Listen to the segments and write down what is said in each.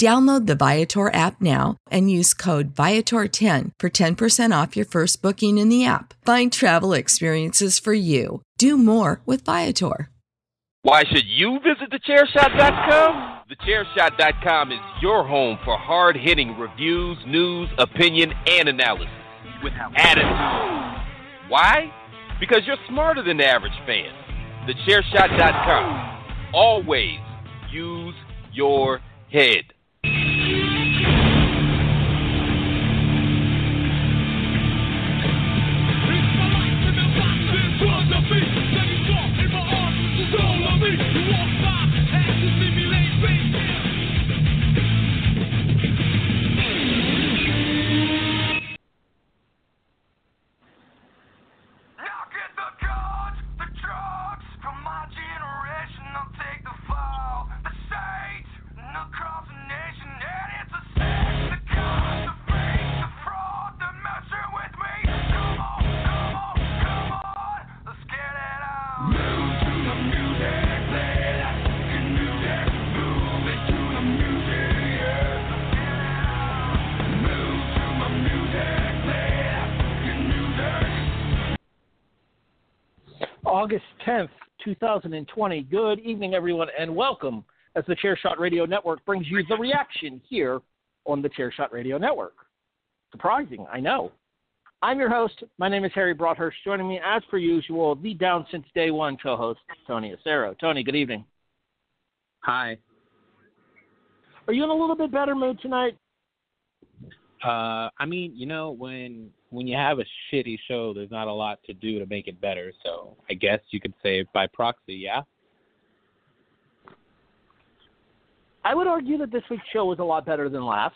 Download the Viator app now and use code Viator10 for 10% off your first booking in the app. Find travel experiences for you. Do more with Viator. Why should you visit thechairshot.com? Thechairshot.com is your home for hard hitting reviews, news, opinion, and analysis with attitude. Why? Because you're smarter than the average fan. Thechairshot.com. Always use your head. August 10th, 2020. Good evening, everyone, and welcome as the Chairshot Radio Network brings you the reaction here on the Chairshot Radio Network. Surprising, I know. I'm your host. My name is Harry Broadhurst. Joining me, as per usual, the down since day one co host, Tony Acero. Tony, good evening. Hi. Are you in a little bit better mood tonight? Uh, I mean, you know, when when you have a shitty show, there's not a lot to do to make it better. So I guess you could say by proxy, yeah. I would argue that this week's show was a lot better than last.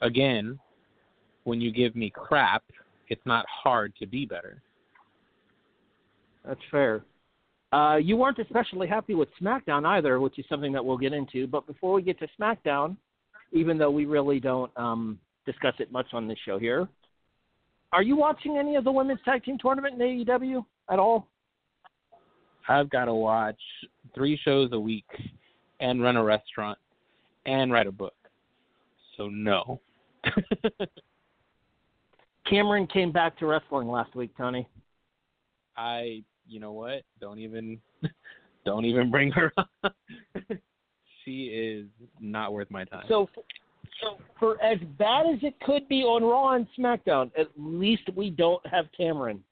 Again, when you give me crap, it's not hard to be better. That's fair. Uh, you weren't especially happy with SmackDown either, which is something that we'll get into. But before we get to SmackDown, even though we really don't um, discuss it much on this show here. Are you watching any of the women's tag team tournament in AEW at all? I've got to watch three shows a week and run a restaurant and write a book. So no. Cameron came back to wrestling last week, Tony. I, you know what? Don't even, don't even bring her up. she is not worth my time. So, so for as bad as it could be on Raw and SmackDown, at least we don't have Cameron.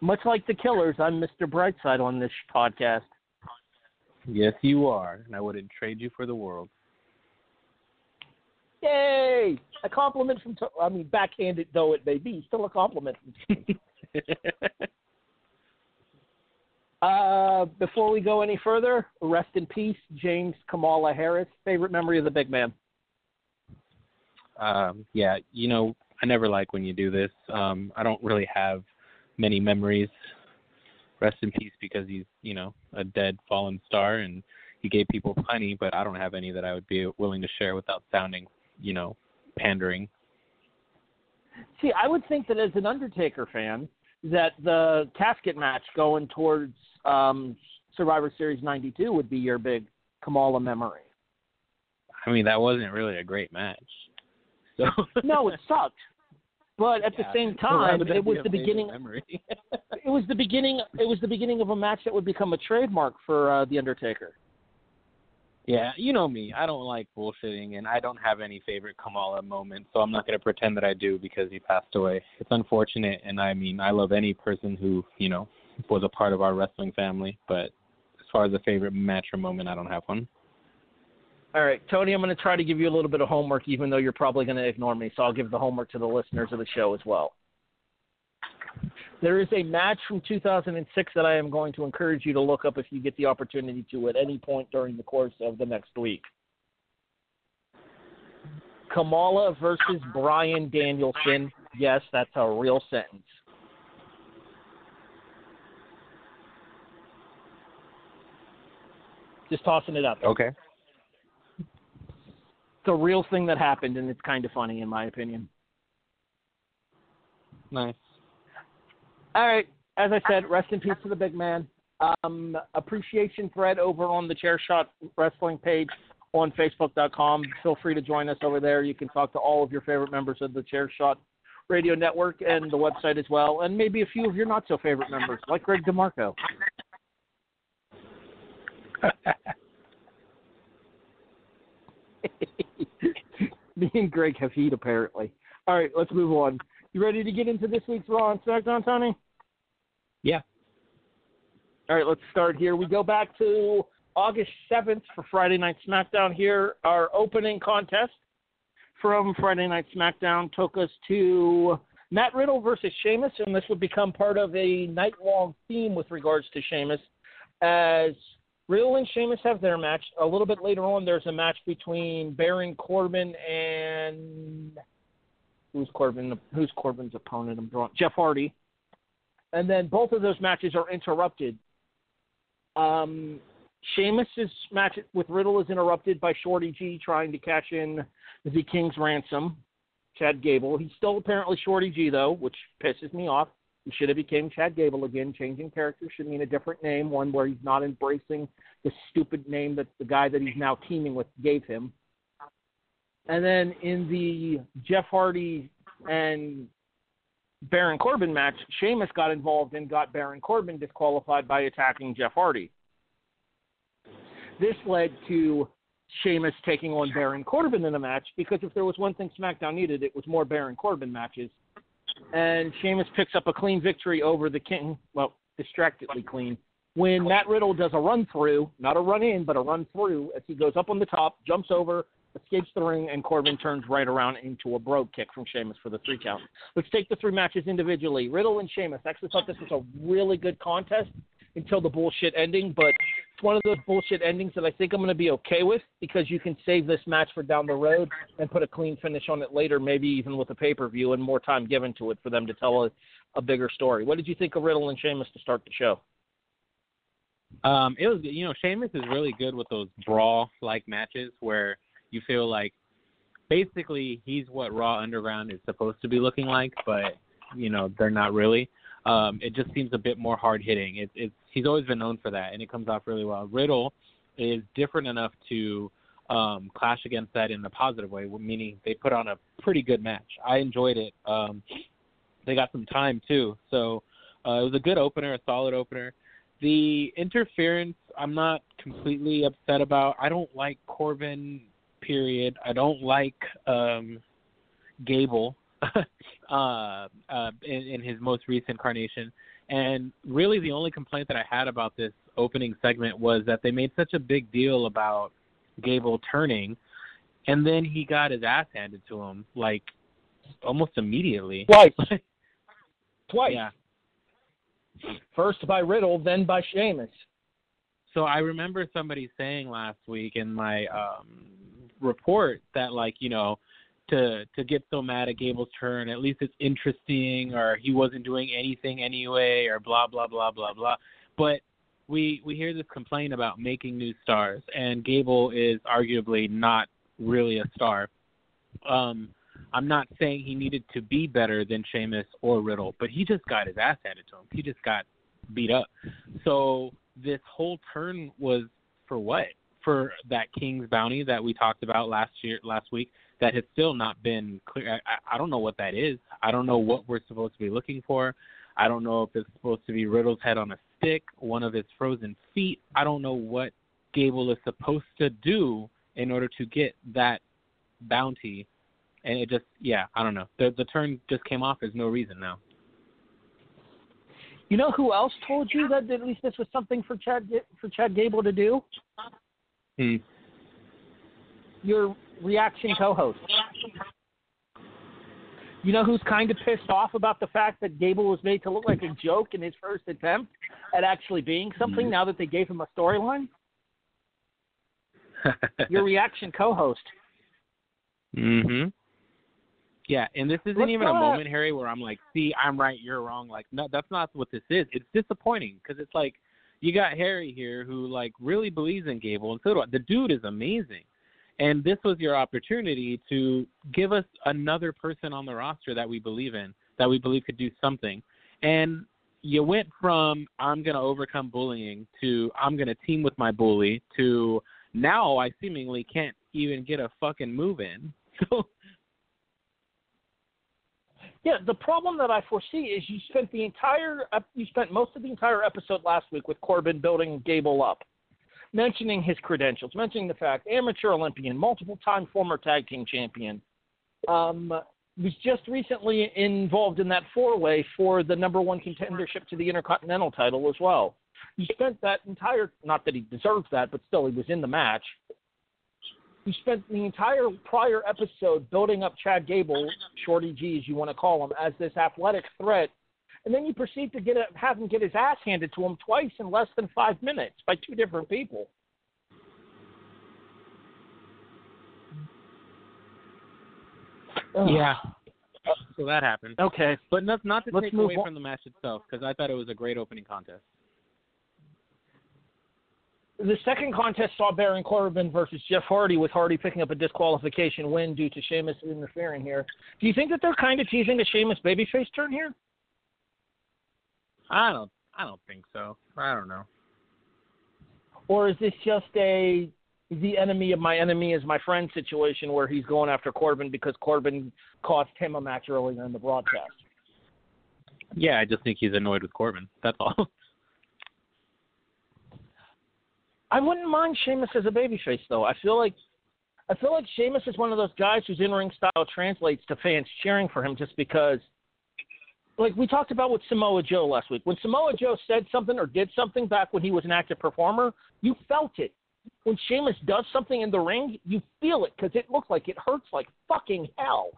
Much like the Killers, I'm Mr. Brightside on this podcast. Yes, you are, and I wouldn't trade you for the world. Yay! A compliment from, I mean, backhanded though it may be, still a compliment. uh, before we go any further, rest in peace, James Kamala Harris. Favorite memory of the big man? Um, yeah, you know, I never like when you do this. Um, I don't really have many memories. Rest in peace because he's, you know, a dead fallen star and he gave people plenty, but I don't have any that I would be willing to share without sounding, you know, pandering. See, I would think that as an Undertaker fan, that the casket match going towards um, Survivor Series '92 would be your big Kamala memory. I mean, that wasn't really a great match. So no, it sucked. But at yeah, the same time, it was the beginning. Memory. it was the beginning. It was the beginning of a match that would become a trademark for uh, the Undertaker. Yeah, you know me. I don't like bullshitting, and I don't have any favorite Kamala moments, so I'm not going to pretend that I do because he passed away. It's unfortunate, and I mean, I love any person who, you know, was a part of our wrestling family, but as far as a favorite match or moment, I don't have one. All right, Tony, I'm going to try to give you a little bit of homework, even though you're probably going to ignore me, so I'll give the homework to the listeners of the show as well. There is a match from 2006 that I am going to encourage you to look up if you get the opportunity to at any point during the course of the next week. Kamala versus Bryan Danielson. Yes, that's a real sentence. Just tossing it up. Okay. It's a real thing that happened, and it's kind of funny, in my opinion. Nice. All right. As I said, rest in peace to the big man. Um, appreciation thread over on the Chairshot Wrestling page on Facebook.com. Feel free to join us over there. You can talk to all of your favorite members of the Chairshot Radio Network and the website as well, and maybe a few of your not so favorite members, like Greg DeMarco. Me and Greg have heat, apparently. All right, let's move on. You ready to get into this week's Raw and SmackDown, Tony? Yeah. All right, let's start here. We go back to August 7th for Friday Night SmackDown here. Our opening contest from Friday Night SmackDown took us to Matt Riddle versus Sheamus, and this would become part of a night long theme with regards to Sheamus. As Riddle and Sheamus have their match. A little bit later on, there's a match between Baron Corbin and who's Corbin? Who's Corbin's opponent? I'm drawing Jeff Hardy. And then both of those matches are interrupted. Um, Sheamus's match with Riddle is interrupted by Shorty G trying to cash in the King's ransom. Chad Gable. He's still apparently Shorty G though, which pisses me off. He should have became Chad Gable again. Changing character should mean a different name, one where he's not embracing the stupid name that the guy that he's now teaming with gave him. And then in the Jeff Hardy and Baron Corbin match, Sheamus got involved and got Baron Corbin disqualified by attacking Jeff Hardy. This led to Sheamus taking on Baron Corbin in a match because if there was one thing SmackDown needed, it was more Baron Corbin matches. And Sheamus picks up a clean victory over the King, well, distractedly clean, when Matt Riddle does a run through, not a run in, but a run through as he goes up on the top, jumps over, escapes the ring, and Corbin turns right around into a brogue kick from Sheamus for the three count. Let's take the three matches individually. Riddle and Sheamus. I actually thought this was a really good contest until the bullshit ending, but it's one of those bullshit endings that I think I'm going to be okay with because you can save this match for down the road and put a clean finish on it later, maybe even with a pay per view and more time given to it for them to tell a, a bigger story. What did you think of Riddle and Sheamus to start the show? Um, it was you know Sheamus is really good with those brawl like matches where you feel like basically he's what Raw Underground is supposed to be looking like, but you know they're not really. Um, it just seems a bit more hard hitting. It, it's he's always been known for that, and it comes off really well. Riddle is different enough to um, clash against that in a positive way, meaning they put on a pretty good match. I enjoyed it. Um, they got some time too, so uh, it was a good opener, a solid opener. The interference, I'm not completely upset about. I don't like Corbin period. I don't like um, Gable uh, uh, in, in his most recent incarnation. And really, the only complaint that I had about this opening segment was that they made such a big deal about Gable turning, and then he got his ass handed to him like almost immediately. Twice. Twice. Yeah. First by Riddle, then by Sheamus. So I remember somebody saying last week in my um report that like, you know, to to get so mad at Gable's turn, at least it's interesting or he wasn't doing anything anyway or blah blah blah blah blah. But we we hear this complaint about making new stars and Gable is arguably not really a star. Um I'm not saying he needed to be better than Sheamus or Riddle, but he just got his ass handed to him. He just got beat up. So this whole turn was for what? For that King's bounty that we talked about last year, last week, that has still not been clear. I, I don't know what that is. I don't know what we're supposed to be looking for. I don't know if it's supposed to be Riddle's head on a stick, one of his frozen feet. I don't know what Gable is supposed to do in order to get that bounty. And it just, yeah, I don't know. The the turn just came off. There's no reason now. You know who else told you that at least this was something for Chad for Chad Gable to do? Hmm. Your reaction co-host. You know who's kind of pissed off about the fact that Gable was made to look like a joke in his first attempt at actually being something now that they gave him a storyline? Your reaction co-host. Mhm. Yeah, and this isn't Let's even a moment, Harry, where I'm like, "See, I'm right, you're wrong." Like, no, that's not what this is. It's disappointing because it's like you got Harry here who like really believes in Gable, and so do I. The dude is amazing, and this was your opportunity to give us another person on the roster that we believe in, that we believe could do something, and you went from I'm to overcome bullying to I'm to team with my bully to now I seemingly can't even get a fucking move in. So Yeah, the problem that I foresee is you spent the entire you spent most of the entire episode last week with Corbin building Gable up, mentioning his credentials, mentioning the fact amateur Olympian, multiple time former tag team champion, um, was just recently involved in that four way for the number one contendership to the Intercontinental title as well. You spent that entire not that he deserves that, but still he was in the match. You spent the entire prior episode building up Chad Gable, Shorty G as you want to call him, as this athletic threat, and then you proceed to get a, have him get his ass handed to him twice in less than five minutes by two different people. Ugh. yeah, oh. so that happened. Okay. But not not to Let's take move away on. from the match itself because I thought it was a great opening contest. The second contest saw Baron Corbin versus Jeff Hardy, with Hardy picking up a disqualification win due to Sheamus interfering here. Do you think that they're kind of teasing a Sheamus babyface turn here? I don't I don't think so. I don't know. Or is this just a the enemy of my enemy is my friend situation where he's going after Corbin because Corbin cost him a match earlier in the broadcast? Yeah, I just think he's annoyed with Corbin. That's all. I wouldn't mind Sheamus as a babyface though. I feel like I feel like Sheamus is one of those guys whose in-ring style translates to fans cheering for him just because like we talked about with Samoa Joe last week. When Samoa Joe said something or did something back when he was an active performer, you felt it. When Sheamus does something in the ring, you feel it because it looks like it hurts like fucking hell.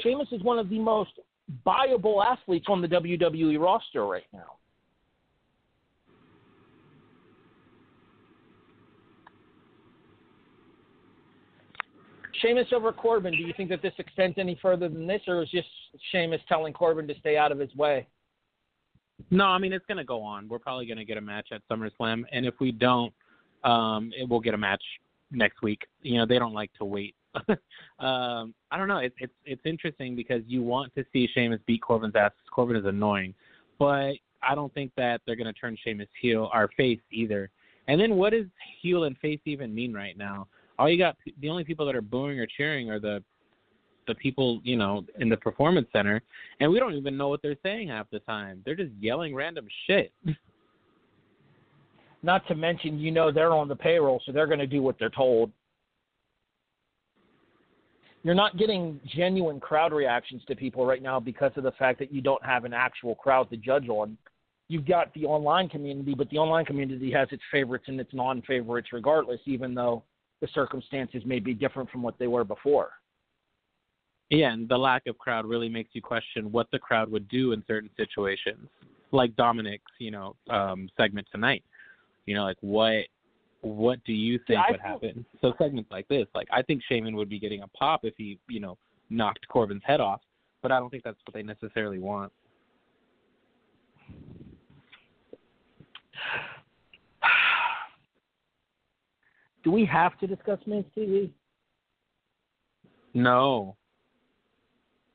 Sheamus is one of the most buyable athletes on the WWE roster right now. Sheamus over Corbin, do you think that this extends any further than this, or is just Sheamus telling Corbin to stay out of his way? No, I mean it's gonna go on. We're probably gonna get a match at SummerSlam, and if we don't, um, it, we'll get a match next week. You know, they don't like to wait. um, I don't know. It's it's it's interesting because you want to see Sheamus beat Corbin's ass. Corbin is annoying, but I don't think that they're gonna turn Sheamus heel or face either. And then what does heel and face even mean right now? All you got, the only people that are booing or cheering are the the people, you know, in the performance center, and we don't even know what they're saying half the time. They're just yelling random shit. Not to mention, you know, they're on the payroll, so they're going to do what they're told. You're not getting genuine crowd reactions to people right now because of the fact that you don't have an actual crowd to judge on. You've got the online community, but the online community has its favorites and its non favorites regardless, even though the circumstances may be different from what they were before. Yeah, and the lack of crowd really makes you question what the crowd would do in certain situations. like Dominic's, you know, um, segment tonight. You know, like what what do you think Yeah, would feel- happen? So segments like this, like I think Sheamus would be getting a pop if he, you know, knocked Corbin's head off, but I don't think that's what they necessarily want. Do we have to discuss Miz TV? No.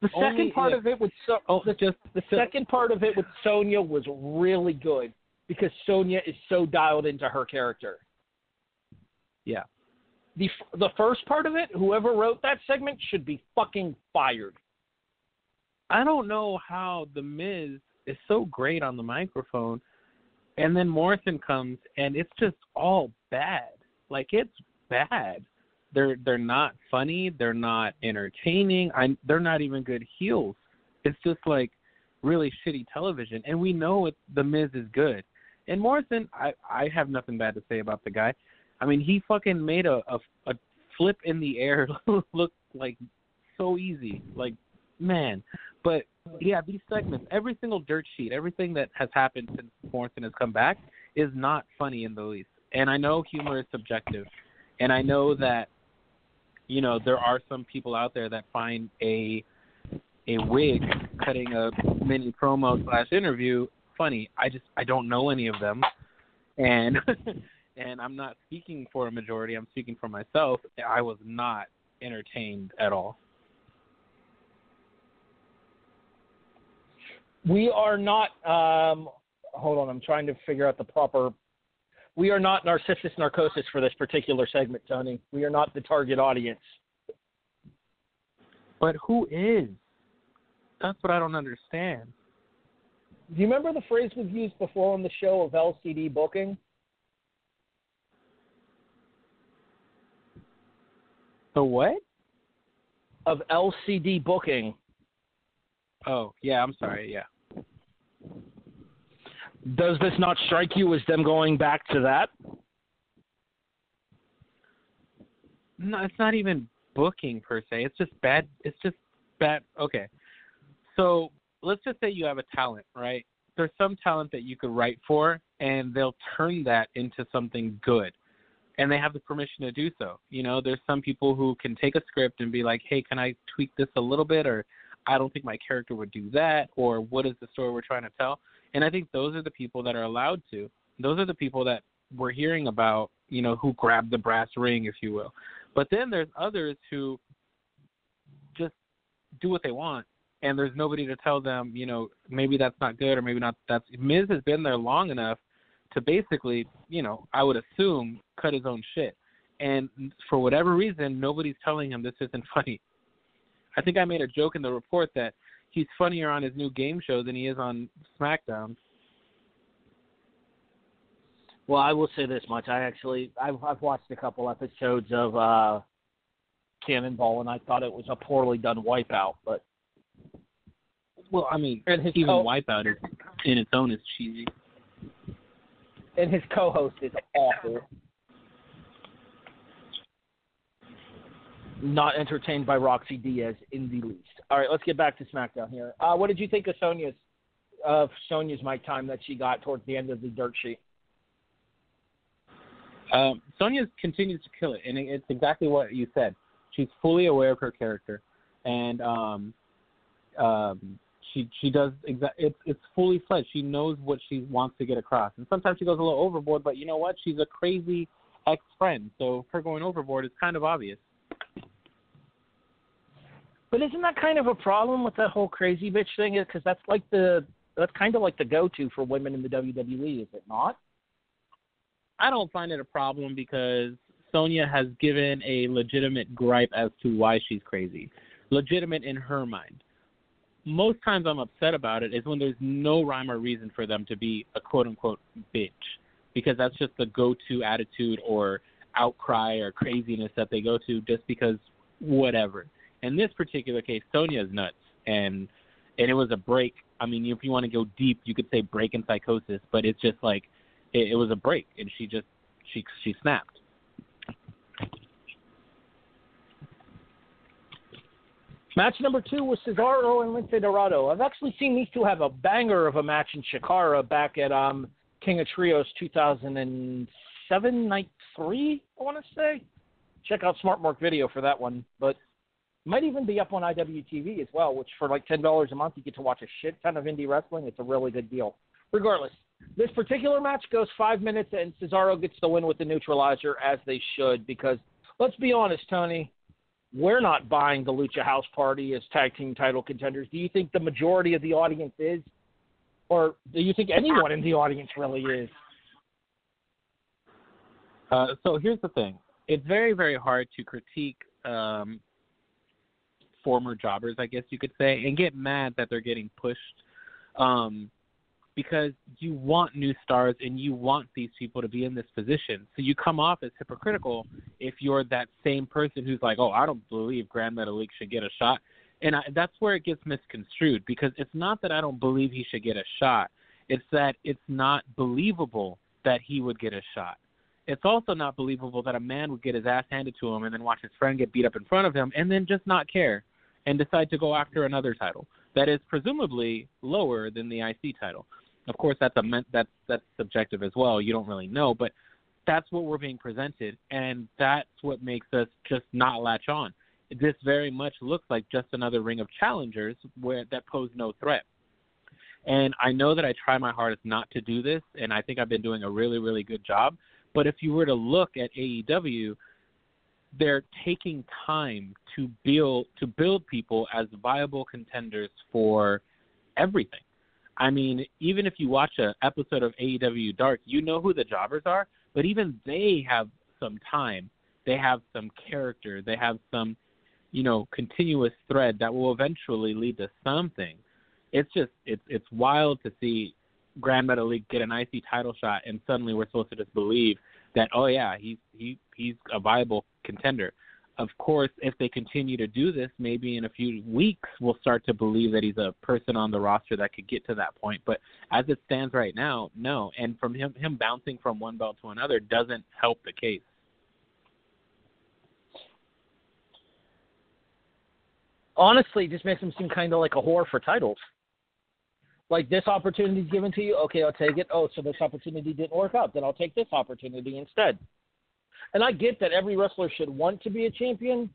The Only second part if- of it with so, Oh, the, just the second part of it with Sonya was really good because Sonya is so dialed into her character. Yeah. The f- the first part of it, whoever wrote that segment should be fucking fired. I don't know how the Miz is so great on the microphone, and then Morrison comes and it's just all bad. Like it's bad. They're they're not funny. They're not entertaining. I they're not even good heels. It's just like really shitty television, and we know it, the Miz is good. And Morrison, I I have nothing bad to say about the guy. I mean, he fucking made a a, a flip in the air look like so easy. Like man, but yeah, these segments, every single dirt sheet, everything that has happened since Morrison has come back is not funny in the least. And I know humor is subjective, and I know that you know there are some people out there that find a a wig cutting a mini promo slash interview funny. I just I don't know any of them, and and I'm not speaking for a majority. I'm speaking for myself. I was not entertained at all. We are not. Um, hold on, I'm trying to figure out the proper. We are not narcissus narcosis for this particular segment, Tony. We are not the target audience. But who is? That's what I don't understand. Do you remember the phrase we've used before on the show of LCD booking? The what? Of LCD booking. Oh, yeah, I'm sorry, yeah. Does this not strike you as them going back to that? No, it's not even booking per se. It's just bad. It's just bad. Okay. So let's just say you have a talent, right? There's some talent that you could write for, and they'll turn that into something good. And they have the permission to do so. You know, there's some people who can take a script and be like, hey, can I tweak this a little bit? Or I don't think my character would do that. Or what is the story we're trying to tell? And I think those are the people that are allowed to. Those are the people that we're hearing about, you know, who grab the brass ring, if you will. But then there's others who just do what they want, and there's nobody to tell them, you know, maybe that's not good or maybe not. That's Miz has been there long enough to basically, you know, I would assume cut his own shit, and for whatever reason, nobody's telling him this isn't funny. I think I made a joke in the report that he's funnier on his new game show than he is on SmackDown. Well, I will say this much. I actually I've I've watched a couple episodes of uh Cannonball and I thought it was a poorly done wipeout, but Well, I mean, and his even co- Wipeout is in its own is cheesy. And his co-host is awful. Not entertained by Rosci Diaz in the least. All right, let's get back to SmackDown here. Uh, what did you think of Sonya's of Sonya's mic time that she got towards the end of the dirt sheet? Um, Sonya continues to kill it, and it's exactly what you said. She's fully aware of her character, and um, um, she she does exa- it's it's fully fledged. She knows what she wants to get across, and sometimes she goes a little overboard. But you know what? She's a crazy ex friend, so her going overboard is kind of obvious. But isn't that kind of a problem with that whole crazy bitch thing? Because that's like the that's kind of like the go-to for women in the WWE, is it not? I don't find it a problem because Sonya has given a legitimate gripe as to why she's crazy. Legitimate in her mind. Most times I'm upset about it is when there's no rhyme or reason for them to be a quote unquote bitch. Because that's just the go to attitude or outcry or craziness that they go to just because whatever. In this particular case, Sonya is nuts and and it was a break. I mean, if you want to go deep, you could say break in psychosis, but it's just like it, it was a break, and she just she she snapped. Match number two was Cesaro and Lince Dorado. I've actually seen these two have a banger of a match in Chikara back at um, King of Trios 2007, night three, I want to say. Check out Smart Mark video for that one. But might even be up on IWTV as well, which for like $10 a month, you get to watch a shit ton of indie wrestling. It's a really good deal. Regardless, this particular match goes five minutes, and Cesaro gets the win with the neutralizer, as they should, because let's be honest, Tony, we're not buying the Lucha House Party as tag team title contenders. Do you think the majority of the audience is? Or do you think anyone in the audience really is? Uh, so here's the thing it's very, very hard to critique um, former jobbers, I guess you could say, and get mad that they're getting pushed. Um, because you want new stars and you want these people to be in this position. So you come off as hypocritical if you're that same person who's like, "Oh, I don't believe Grand Metalik should get a shot," and I, that's where it gets misconstrued because it's not that I don't believe he should get a shot; it's that it's not believable that he would get a shot. It's also not believable that a man would get his ass handed to him and then watch his friend get beat up in front of him and then just not care and decide to go after another title that is presumably lower than the IC title. Of course, that's a that's that's subjective as well. You don't really know, but that's what we're being presented, and that's what makes us just not latch on. This very much looks like just another ring of challengers where that pose no threat. And I know that I try my hardest not to do this, and I think I've been doing a really, really good job. But if you were to look at AEW, they're taking time to build to build people as viable contenders for everything. I mean, even if you watch an episode of AEW Dark, you know who the jobbers are, but even they have some time. They have some character. They have some, you know, continuous thread that will eventually lead to something. It's just it's it's wild to see Grand Metalik get an IC title shot, and suddenly we're supposed to just believe that oh yeah he's he he's a viable contender of course, if they continue to do this, maybe in a few weeks we'll start to believe that he's a person on the roster that could get to that point. But as it stands right now, no. And from him him bouncing from one belt to another doesn't help the case. Honestly, it just makes him seem kind of like a whore for titles. Like this opportunity is given to you, okay, I'll take it. Oh, so this opportunity didn't work out, then I'll take this opportunity instead. And I get that every wrestler should want to be a champion,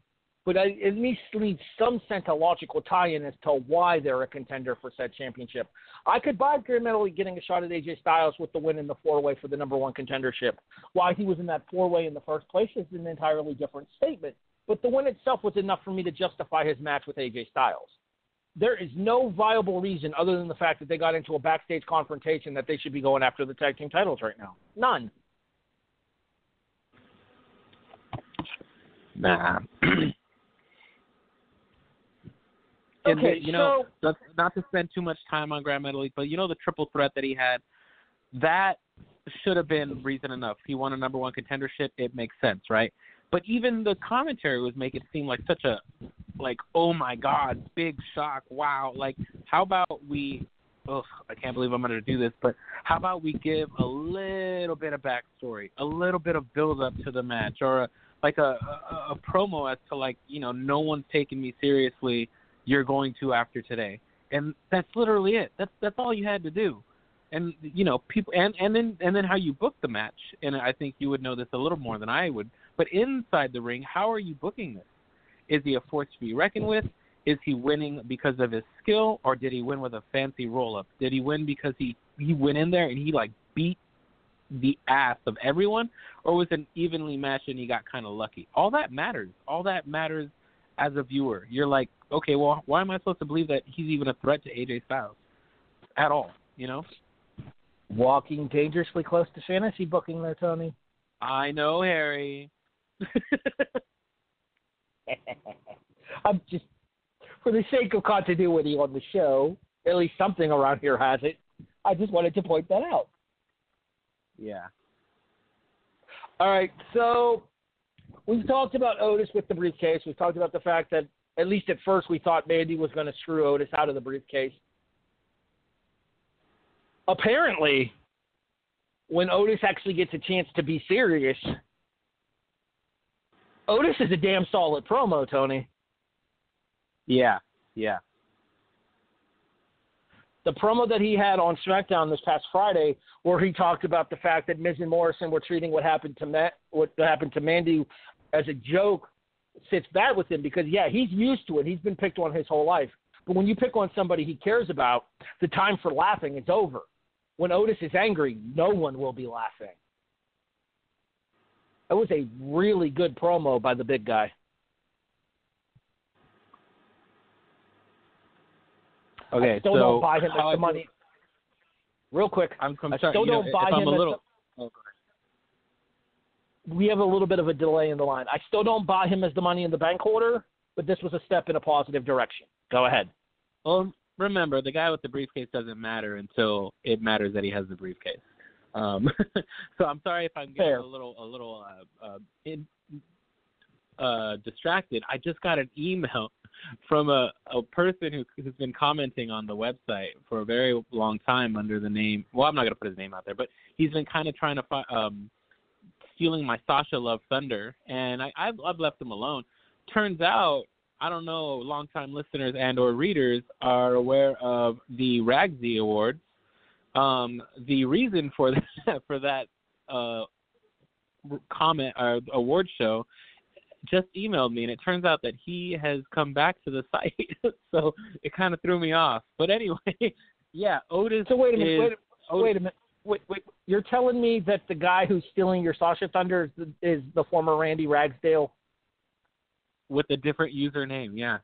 but I, it needs to leave some sense of logical tie-in as to why they're a contender for said championship. I could buy Metalik getting a shot at AJ Styles with the win in the four-way for the number one contendership. Why he was in that four-way in the first place is an entirely different statement. But the win itself was enough for me to justify his match with AJ Styles. There is no viable reason other than the fact that they got into a backstage confrontation that they should be going after the tag team titles right now. None. Nah. and okay, you know, so, not to spend too much time on Grand Metalik, but you know the triple threat that he had, that should have been reason enough. He won a number one contendership. It makes sense, right? But even the commentary was making it seem like such a, like, oh my God, big shock, wow. Like, how about we ugh, I can't believe I'm going to do this, but how about we give a little bit of backstory, a little bit of build up to the match, or a, like a, a a promo as to like you know no one's taking me seriously. You're going to after today, and that's literally it. That's that's all you had to do. And you know people and and then and then how you book the match. And I think you would know this a little more than I would. But inside the ring, how are you booking this? Is he a force to be reckoned with? Is he winning because of his skill, or did he win with a fancy roll up? Did he win because he he went in there and he like beat the ass of everyone, or was it evenly matched and you got kind of lucky? All that matters. All that matters as a viewer. You're like, okay, well, why am I supposed to believe that he's even a threat to AJ Styles at all? You know, walking dangerously close to fantasy booking there, Tony. I know, Harry. I'm just for the sake of continuity on the show. At least something around here has it. I just wanted to point that out. Yeah. All right. So we've talked about Otis with the briefcase. We've talked about the fact that at least at first we thought Mandy was going to screw Otis out of the briefcase. Apparently, when Otis actually gets a chance to be serious, Otis is a damn solid promo, Tony. Yeah, yeah. The promo that he had on SmackDown this past Friday, where he talked about the fact that Miz and Morrison were treating what happened to Matt, what happened to Mandy, as a joke, sits bad with him because yeah, he's used to it. He's been picked on his whole life. But when you pick on somebody he cares about, the time for laughing is over. When Otis is angry, no one will be laughing. That was a really good promo by the big guy. Okay, I still so don't buy him as the money. Real quick, I'm, I'm I sorry. still don't buy if I'm him little. oh, we have a little bit of a delay in the line. I still don't buy him as the money in the bank order, but this was a step in a positive direction. Go ahead. Well, remember, the guy with the briefcase doesn't matter until it matters that he has the briefcase. Um, so I'm sorry if I'm getting Fair. a little a little uh, uh, in, uh, distracted. I just got an email from a, a person who, who's been commenting on the website for a very long time under the name. Well, I'm not going to put his name out there, but he's been kind of trying to fi- um, stealing my Sasha Love Thunder, and I, I've, I've left him alone. Turns out, I don't know, longtime listeners and or readers are aware of the Ragsy Awards. Um, the reason for that for that uh, comment or award show just emailed me, and it turns out that he has come back to the site, so it kind of threw me off. But anyway, yeah, Otis. So wait a minute. is, Wait, Otis, wait a minute. Wait, wait. You're telling me that the guy who's stealing your Sasha Thunder is the, is the former Randy Ragsdale? with a different username. Yeah.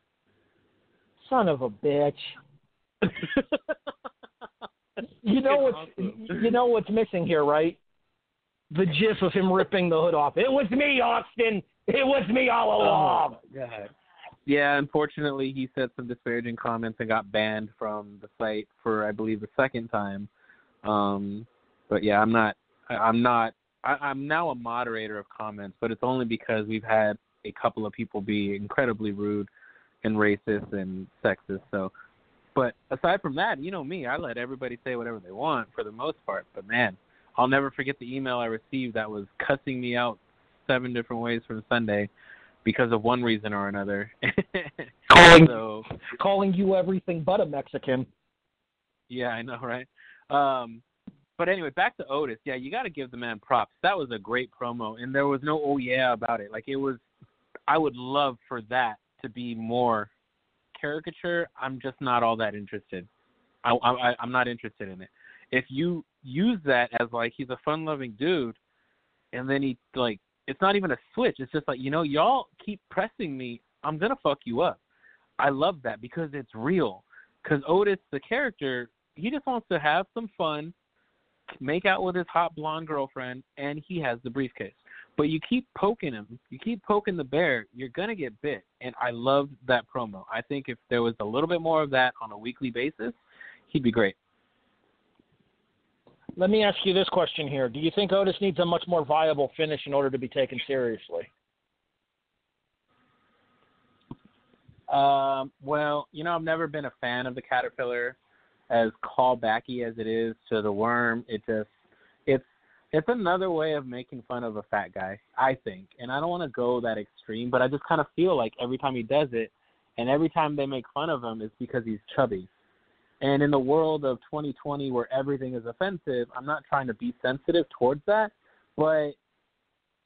Son of a bitch. You know what's you know what's missing here, right? The gif of him ripping the hood off. It was me, Austin. It was me all along. Yeah, unfortunately, he said some disparaging comments and got banned from the site for, I believe, the second time. Um, but yeah, I'm not. I'm not. I, I'm now a moderator of comments, but it's only because we've had a couple of people be incredibly rude and racist and sexist. So, but aside from that, you know me, I let everybody say whatever they want for the most part. But man, I'll never forget the email I received that was cussing me out seven different ways from Sunday because of one reason or another. Calling so calling you everything but a Mexican. yeah, I know, right? Um, but anyway, back to Otis. Yeah, you got to give the man props. That was a great promo, and there was no oh yeah about it. Like it was. I would love for that to be more caricature. I'm just not all that interested. I, I I'm not interested in it. If you use that as like he's a fun-loving dude, and then he like it's not even a switch. It's just like you know y'all keep pressing me. I'm gonna fuck you up. I love that because it's real. Because Otis, the character, he just wants to have some fun, make out with his hot blonde girlfriend, and he has the briefcase. But you keep poking him, you keep poking the bear, you're gonna get bit. And I loved that promo. I think if there was a little bit more of that on a weekly basis, he'd be great. Let me ask you this question here. Do you think Otis needs a much more viable finish in order to be taken seriously? Um, well, you know, I've never been a fan of the caterpillar, as callbacky as it is to the worm. It just, it's, it's another way of making fun of a fat guy, I think. And I don't want to go that extreme, but I just kind of feel like every time he does it, and every time they make fun of him, it's because he's chubby. And in the world of 2020 where everything is offensive, I'm not trying to be sensitive towards that, but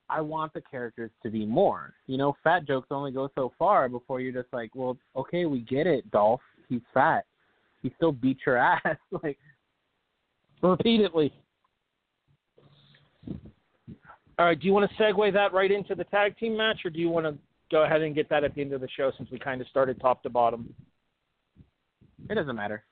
I want the characters to be more. You know, fat jokes only go so far before you're just like, well, okay, we get it, Dolph. He's fat. He still beat your ass. like, Repeatedly. All right, do you want to segue that right into the tag team match, or do you want to go ahead and get that at the end of the show since we kind of started top to bottom? It doesn't matter.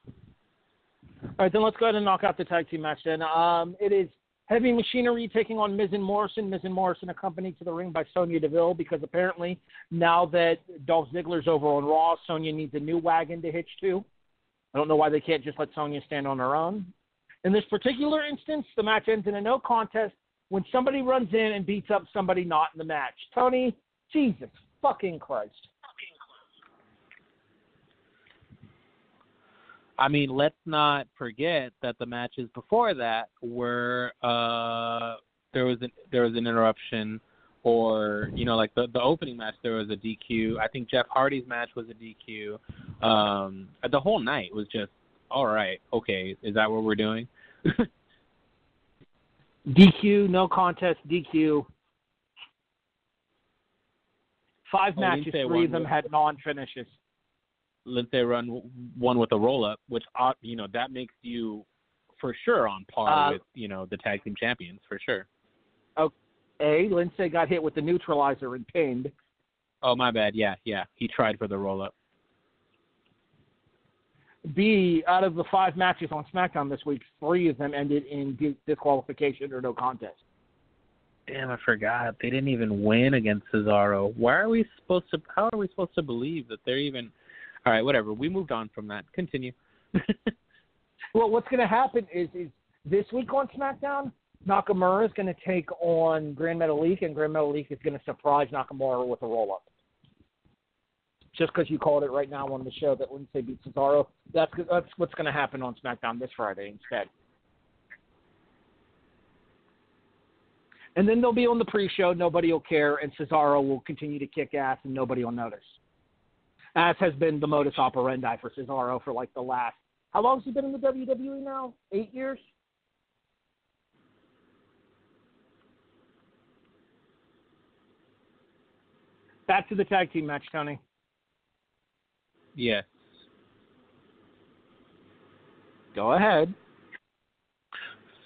All right, then let's go ahead and knock out the tag team match then. Um, it is Heavy Machinery taking on Miz and Morrison. Miz and Morrison accompanied to the ring by Sonya Deville because apparently now that Dolph Ziggler's over on Raw, Sonya needs a new wagon to hitch to. I don't know why they can't just let Sonya stand on her own. In this particular instance, the match ends in a no contest when somebody runs in and beats up somebody not in the match. Tony, Jesus fucking Christ. I mean, let's not forget that the matches before that were uh, there was an, there was an interruption or you know, like the the opening match there was a DQ. I think Jeff Hardy's match was a DQ. Um, the whole night was just all right. Okay, is that what we're doing? DQ, no contest, DQ. Five Oh, matches, three of them had non-finishes. Lince run one with a roll up, which you know that makes you for sure on par Uh, with you know the tag team champions for sure. A, Lince got hit with the neutralizer and pinned. Oh my bad. Yeah, yeah. He tried for the roll up. B, out of the five matches on SmackDown this week, three of them ended in disqualification or no contest. Damn, I forgot. They didn't even win against Cesaro. Why are we supposed to? How are we supposed to believe that they're even? All right, whatever. We moved on from that. Continue. Well, what's going to happen is, is this week on SmackDown, Nakamura is going to take on Gran Metalik, and Gran Metalik is going to surprise Nakamura with a roll up. Just because you called it right now on the show that Lince beat Cesaro, that's that's what's going to happen on SmackDown this Friday instead. And then they'll be on the pre-show. Nobody will care, and Cesaro will continue to kick ass, and nobody will notice. As has been the modus operandi for Cesaro for like the last how long has he been in the WWE now? Eight years? Back to the tag team match, Tony. yes. Go ahead.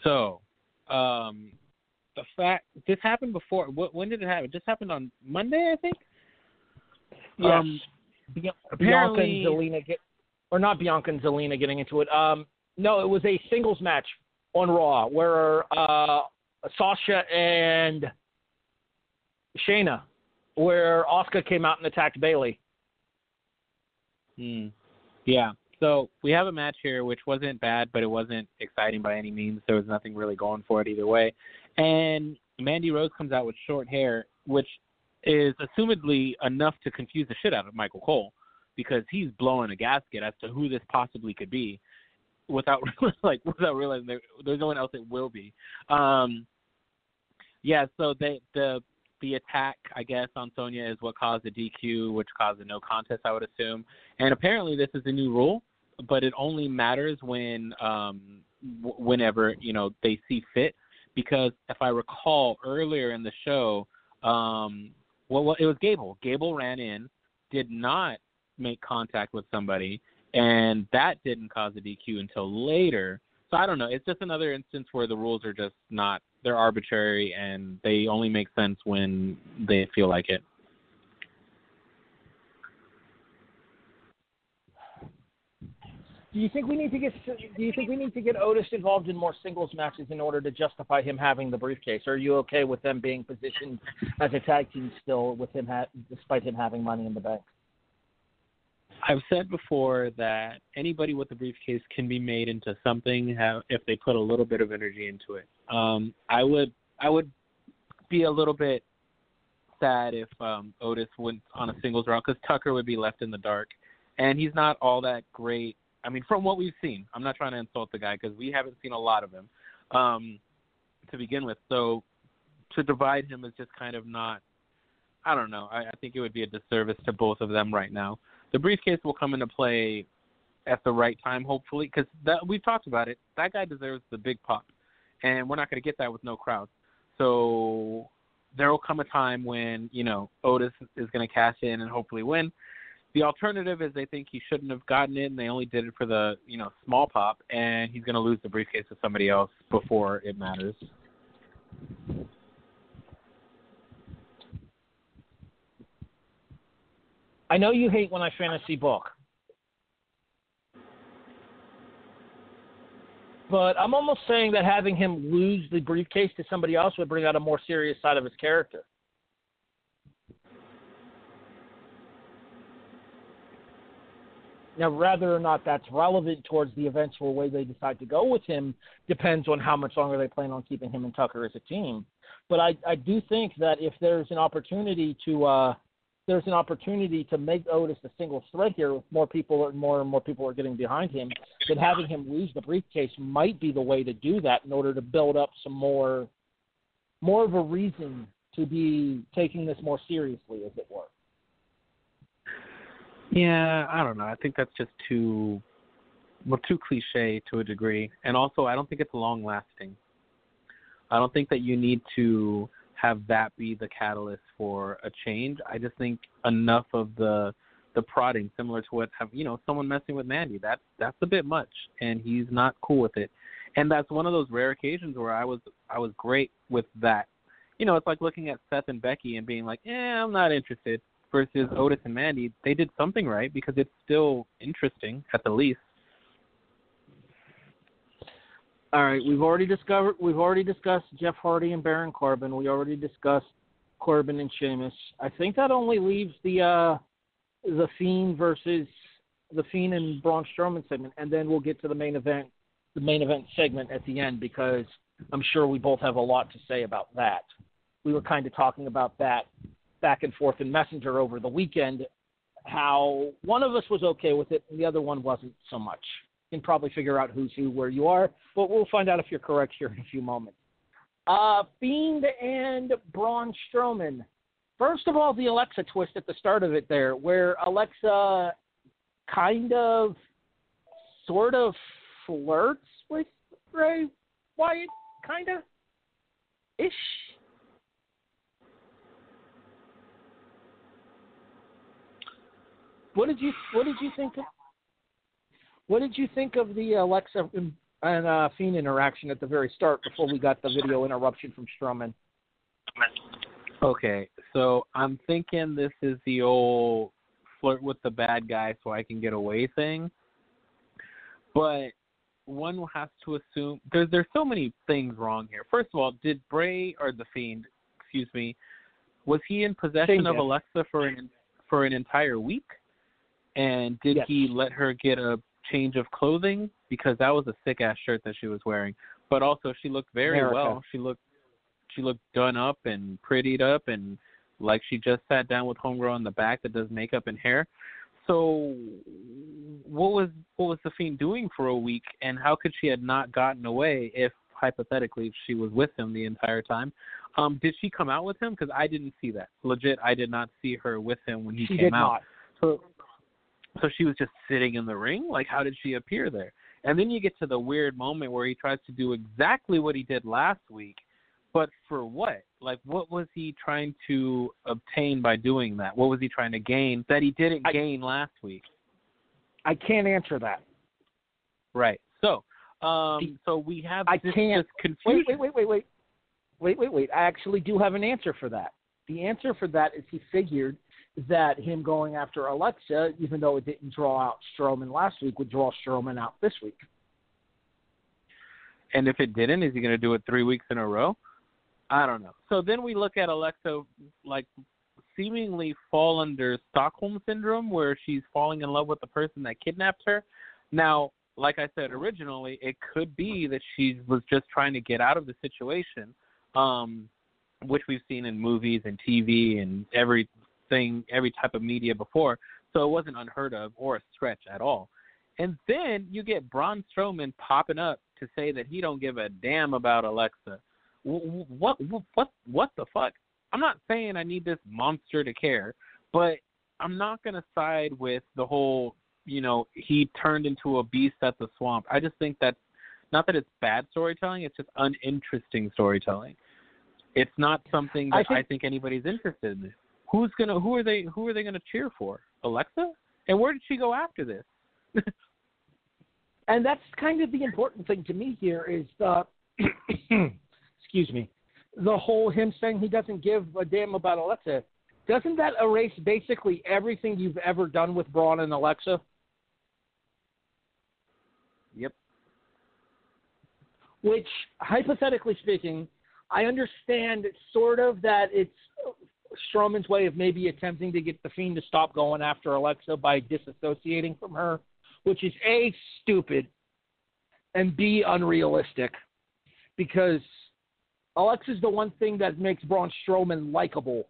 So, um, the fact this happened before. What, when did it happen? It just happened on Monday, I think. Yes. Um, Bianca and Zelina get, or not Bianca and Zelina getting into it. Um, no, it was a singles match on Raw where uh, Sasha and Shayna, where Oscar came out and attacked Bayley. Hmm. Yeah. So we have a match here which wasn't bad, but it wasn't exciting by any means. There was nothing really going for it either way. And Mandy Rose comes out with short hair, which is assumedly enough to confuse the shit out of Michael Cole because he's blowing a gasket as to who this possibly could be without like without realizing there, there's no one else it will be. Um yeah, so they the the attack, I guess, on Sonya is what caused the DQ, which caused a no contest, I would assume. And apparently, this is a new rule, but it only matters when, um, w- whenever you know they see fit. Because if I recall earlier in the show, um, well, well, it was Gable. Gable ran in, did not make contact with somebody, and that didn't cause a DQ until later. So I don't know. It's just another instance where the rules are just not they're arbitrary and they only make sense when they feel like it. Do you think we need to get Do you think we need to get Otis involved in more singles matches in order to justify him having the briefcase? Are you okay with them being positioned as a tag team still, with him ha- despite him having Money in the Bank? I've said before that anybody with a briefcase can be made into something if they put a little bit of energy into it. Um, I would I would be a little bit sad if um, Otis went on a singles route because Tucker would be left in the dark, and he's not all that great. I mean, from what we've seen, I'm not trying to insult the guy because we haven't seen a lot of him um, to begin with. So to divide him is just kind of not. I don't know. I, I think it would be a disservice to both of them right now the briefcase will come into play at the right time, hopefully, because we've talked about it. That guy deserves the big pop, and we're not going to get that with no crowd. So there will come a time when you know Otis is going to cash in and hopefully win. The alternative is they think he shouldn't have gotten it, and they only did it for the you know small pop, and he's going to lose the briefcase to somebody else before it matters. I know you hate when I fantasy book, but I'm almost saying that having him lose the briefcase to somebody else would bring out a more serious side of his character. Now, whether or not that's relevant towards the eventual way they decide to go with him depends on how much longer they plan on keeping him and Tucker as a team. But I, I do think that if there's an opportunity to uh, there's an opportunity to make Otis a single threat here, with more people, more and more people are getting behind him, then having him lose the briefcase might be the way to do that in order to build up some more, more of a reason to be taking this more seriously, as it were. Yeah, I don't know. I think that's just too well too cliche to a degree, and also I don't think it's long lasting. I don't think that you need to have that be the catalyst for a change. I just think enough of the the prodding, similar to what have you know someone messing with Mandy. That's that's a bit much, and he's not cool with it. And that's one of those rare occasions where I was I was great with that. You know, it's like looking at Seth and Becky and being like, "Eh, I'm not interested." Versus Otis and Mandy, they did something right because it's still interesting at the least. All right, we've already discovered we've already discussed Jeff Hardy and Baron Corbin. We already discussed Corbin and Sheamus. I think that only leaves the uh the Fiend versus the Fiend and Braun Strowman segment, and then we'll get to the main event, the main event segment at the end because I'm sure we both have a lot to say about that. We were kind of talking about that back and forth in Messenger over the weekend, how one of us was okay with it and the other one wasn't so much You can probably figure out who's who where you are, but we'll find out if you're correct here in a few moments. Uh, Fiend and Braun Strowman. First of all, the Alexa twist at the start of it there, where Alexa kind of, sort of flirts with Bray Wyatt, kind of, ish. What did you What did you think? Of, what did you think of the Alexa and uh, Fiend interaction at the very start before we got the video interruption from Strowman? Okay, so I'm thinking this is the old flirt with the bad guy so I can get away thing. But one has to assume there's there's so many things wrong here. First of all, did Bray or the Fiend, excuse me, was he in possession of. Alexa for an for an entire week? And did Yes. he let her get a change of clothing because that was a sick ass shirt that she was wearing. But also she looked very America. well. She looked she looked done up and prettied up and like she just sat down with homegirl in the back that does makeup and hair. So what was what was the fiend doing for a week and how could she had not gotten away if hypothetically she was with him the entire time? Um did she come out with him cuz I didn't see that. Legit I did not see her with him when he she came did out. not. So so she was just sitting in the ring? Like how did she appear there? And then you get to the weird moment where he tries to do exactly what he did last week, but for what? Like what was he trying to obtain by doing that? What was he trying to gain that he didn't I- gain last week? I can't answer that. Right. So, um so we have I this, can't- this confusion. Wait, wait, wait, wait, wait, wait, wait, wait. I actually do have an answer for that. The answer for that is he figured that him going after Alexa, even though it didn't draw out Strowman last week, would draw Strowman out this week. And if it didn't, is he going to do it three weeks in a row? I don't know. So then we look at Alexa like seemingly fall under Stockholm syndrome, where she's falling in love with the person that kidnapped her. Now, like I said originally, it could be that she was just trying to get out of the situation, um, which we've seen in movies and TV and everything, every type of media before. So it wasn't unheard of or a stretch at all. And then you get Braun Strowman popping up to say that he don't give a damn about Alexa. What what what what the fuck? I'm not saying I need this monster to care, but I'm not gonna side with the whole. You know, he turned into a beast at the swamp. I just think that's not that it's bad storytelling. It's just uninteresting storytelling. It's not something that I think- think anybody's interested in. Who's gonna? Who are they? Who are they gonna cheer for? Alexa? And where did she go after this? And that's kind of the important thing to me here is the excuse me, the whole him saying he doesn't give a damn about Alexa. Doesn't that erase basically everything you've ever done with Braun and Alexa? Yep. Which, hypothetically speaking, I understand sort of that it's Strowman's way of maybe attempting to get the Fiend to stop going after Alexa by disassociating from her, which is A, stupid, and B, unrealistic. Because Alexa's the one thing that makes Braun Strowman likable.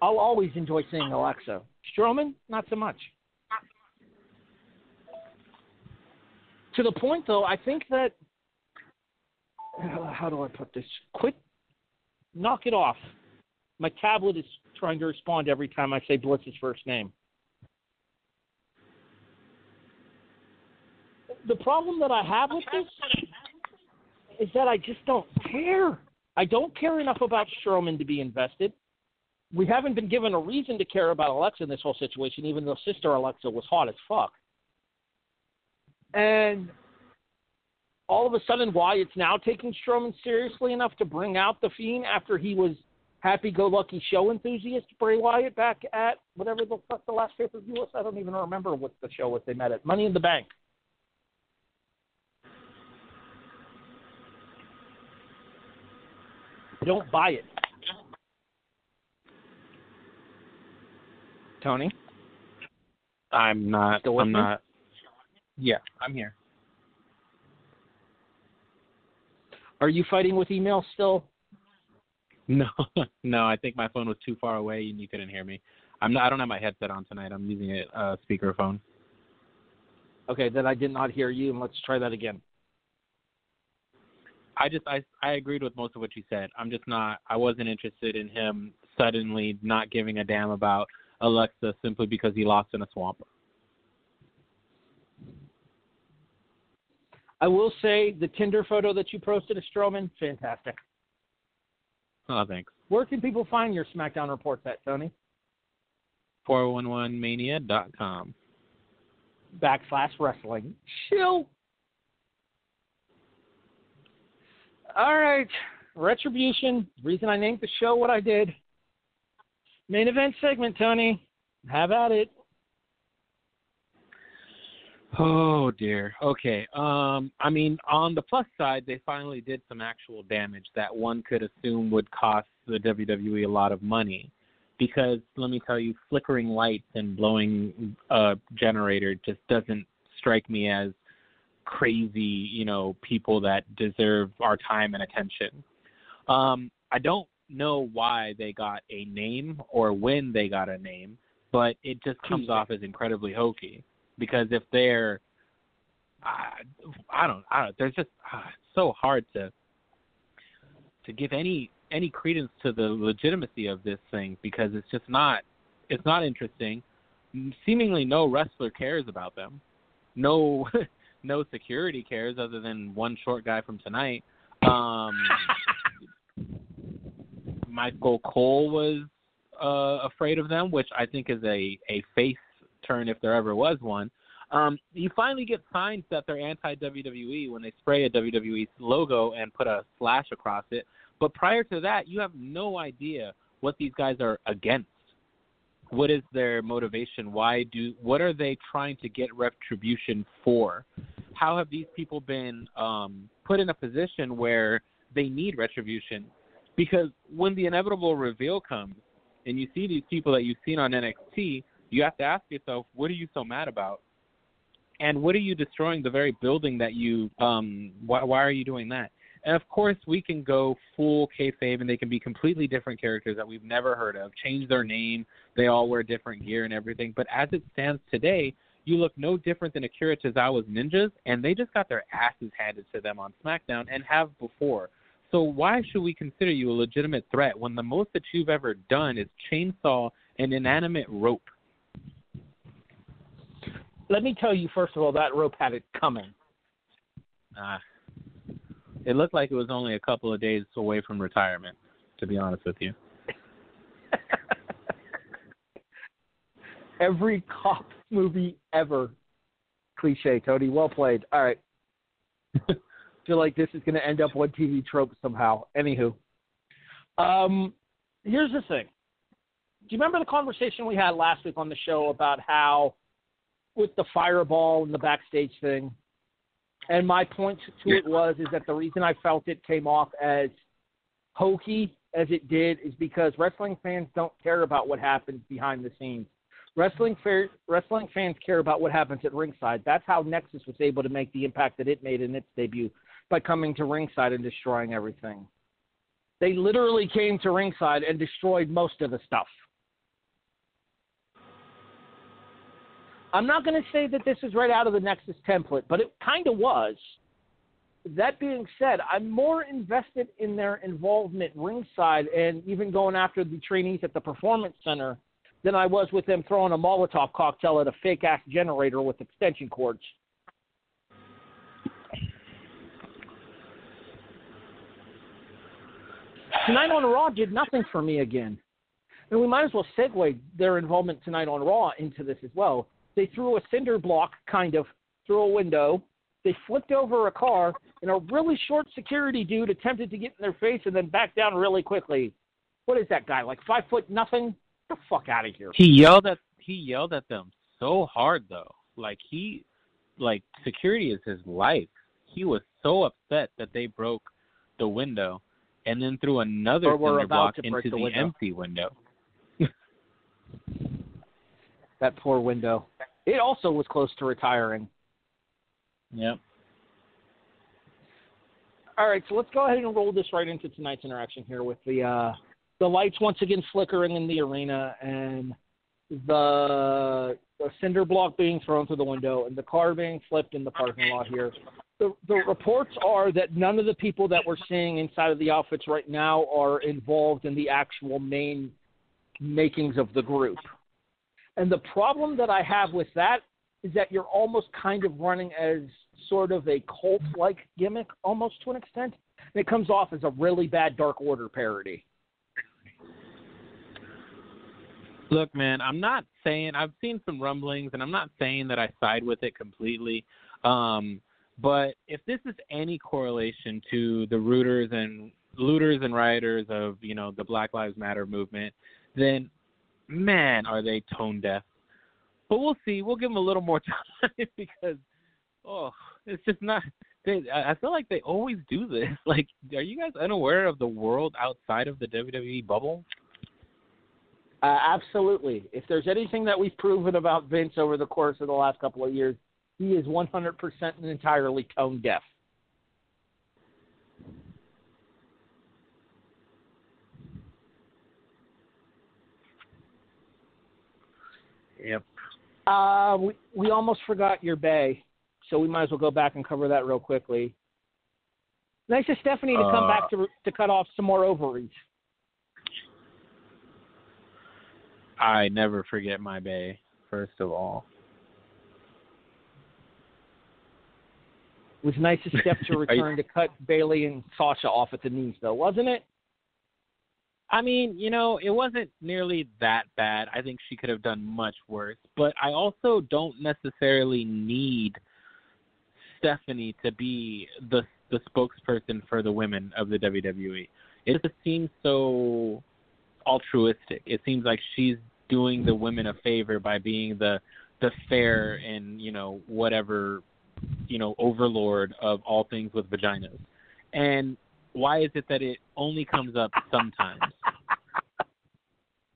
I'll always enjoy seeing Alexa. Strowman, not so much. To the point, though, I think that how do I put this? Quit, knock it off. My tablet is trying to respond every time I say Blitz's first name. The problem that I have with this is that I just don't care. I don't care enough about Strowman to be invested. We haven't been given a reason to care about Alexa in this whole situation, even though Sister Alexa was hot as fuck. And all of a sudden, why it's now taking Strowman seriously enough to bring out the Fiend after he was happy-go-lucky show enthusiast Bray Wyatt back at whatever the fuck the last pay-per-view was. I don't even remember what the show was they met at. Money in the Bank. I don't buy it. Tony, I'm not. I'm not. Yeah, I'm here. Are you fighting with email still? No, no. I think my phone was too far away and you couldn't hear me. I'm not. I don't have my headset on tonight. I'm using a uh, speakerphone. Okay, then I did not hear you, and let's try that again. I just I I agreed with most of what you said. I'm just not. I wasn't interested in him suddenly not giving a damn about Alexa simply because he lost in a swamp. I will say the Tinder photo that you posted of Strowman, fantastic. Oh, thanks. Where can people find your SmackDown reports at, Tony? 411mania.com. Backslash wrestling. Chill. All right. Retribution. Reason I named the show what I did. Main event segment, Tony. Have at it. Oh dear. Okay. Um I mean on the plus side they finally did some actual damage that one could assume would cost the WWE a lot of money. Because let me tell you, flickering lights and blowing a generator just doesn't strike me as crazy, you know, people that deserve our time and attention. Um I don't know why they got a name or when they got a name, but it just comes off as incredibly hokey because if they're I, I don't I don't there's just it's so hard to to give any any credence to the legitimacy of this thing because it's just not it's not interesting. Seemingly no wrestler cares about them. No no security cares other than one short guy from tonight. Um Michael Cole was uh, afraid of them, which I think is a a face turn if there ever was one. Um, you finally get signs that they're anti WWE when they spray a WWE logo and put a slash across it. But prior to that, you have no idea what these guys are against. What is their motivation? Why do what are they trying to get retribution for? How have these people been um, put in a position where they need retribution? Because when the inevitable reveal comes and you see these people that you've seen on NXT, you have to ask yourself, what are you so mad about? And what are you destroying the very building that you um why why are you doing that? And of course we can go full kayfabe and they can be completely different characters that we've never heard of, change their name, they all wear different gear and everything. But as it stands today, you look no different than Akira Tozawa's ninjas, and they just got their asses handed to them on SmackDown and have before. So why should we consider you a legitimate threat when the most that you've ever done is chainsaw an inanimate rope? Let me tell you, first of all, that rope had it coming. Ah, it looked like it was only a couple of days away from retirement. To be honest with you, Every cop movie ever. Cliche, Tony. Well played. All right. feel like this is going to end up one TV trope somehow. Anywho, um, here's the thing. Do you remember the conversation we had last week on the show about how, with the fireball and the backstage thing, and my point to it was is that the reason I felt it came off as hokey as it did is because wrestling fans don't care about what happens behind the scenes. Wrestling fair, wrestling fans care about what happens at ringside. That's how Nexus was able to make the impact that it made in its debut by coming to ringside and destroying everything. They literally came to ringside and destroyed most of the stuff. I'm not going to say that this is right out of the Nexus template, but it kind of was. that being said, I'm more invested in their involvement ringside and even going after the trainees at the performance center than I was with them throwing a Molotov cocktail at a fake ass generator with extension cords. Tonight on Raw did nothing for me again. And we might as well segue their involvement tonight on Raw into this as well. They threw a cinder block kind of through a window. They flipped over a car, and a really short security dude attempted to get in their face and then back down really quickly. What is that guy? Like five foot nothing? Get the fuck out of here. He yelled at he yelled at them so hard though. Like he like security is his life. He was so upset that they broke the window and then threw another cinder block into the, the window. empty window. That poor window. It also was close to retiring. Yep. All right, so let's go ahead and roll this right into tonight's interaction here with the uh, the lights once again flickering in the arena and the, the cinder block being thrown through the window and the car being flipped in the parking lot here. The, the reports are that none of the people that we're seeing inside of the outfits right now are involved in the actual main makings of the group. And the problem that I have with that is that you're almost kind of running as sort of a cult like gimmick almost to an extent. And it comes off as a really bad Dark Order parody. Look, man, I'm not saying I've seen some rumblings, and I'm not saying that I side with it completely. Um, but if this is any correlation to the rooters and looters and rioters of you know the Black Lives Matter movement, then man, are they tone deaf. But we'll see. We'll give them a little more time because oh, it's just not. They, I feel like they always do this. Like, are you guys unaware of the world outside of the WWE bubble? Uh, absolutely. If there's anything that we've proven about Vince over the course of the last couple of years, he is 100% and entirely tone deaf. Yep. Uh, we, we almost forgot your bay, so we might as well go back and cover that real quickly. Nice of Stephanie to come Uh, back to to cut off some more ovaries. I never forget my bay. First of all, It was nice of Steph to return to cut Bayley and Sasha off at the knees, though, wasn't it? I mean, you know, it wasn't nearly that bad. I think she could have done much worse. But I also don't necessarily need Stephanie to be the the spokesperson for the women of the WWE. It just seems so altruistic. It seems like she's doing the women a favor by being the the fair and you know whatever you know overlord of all things with vaginas. And why is it that it only comes up sometimes?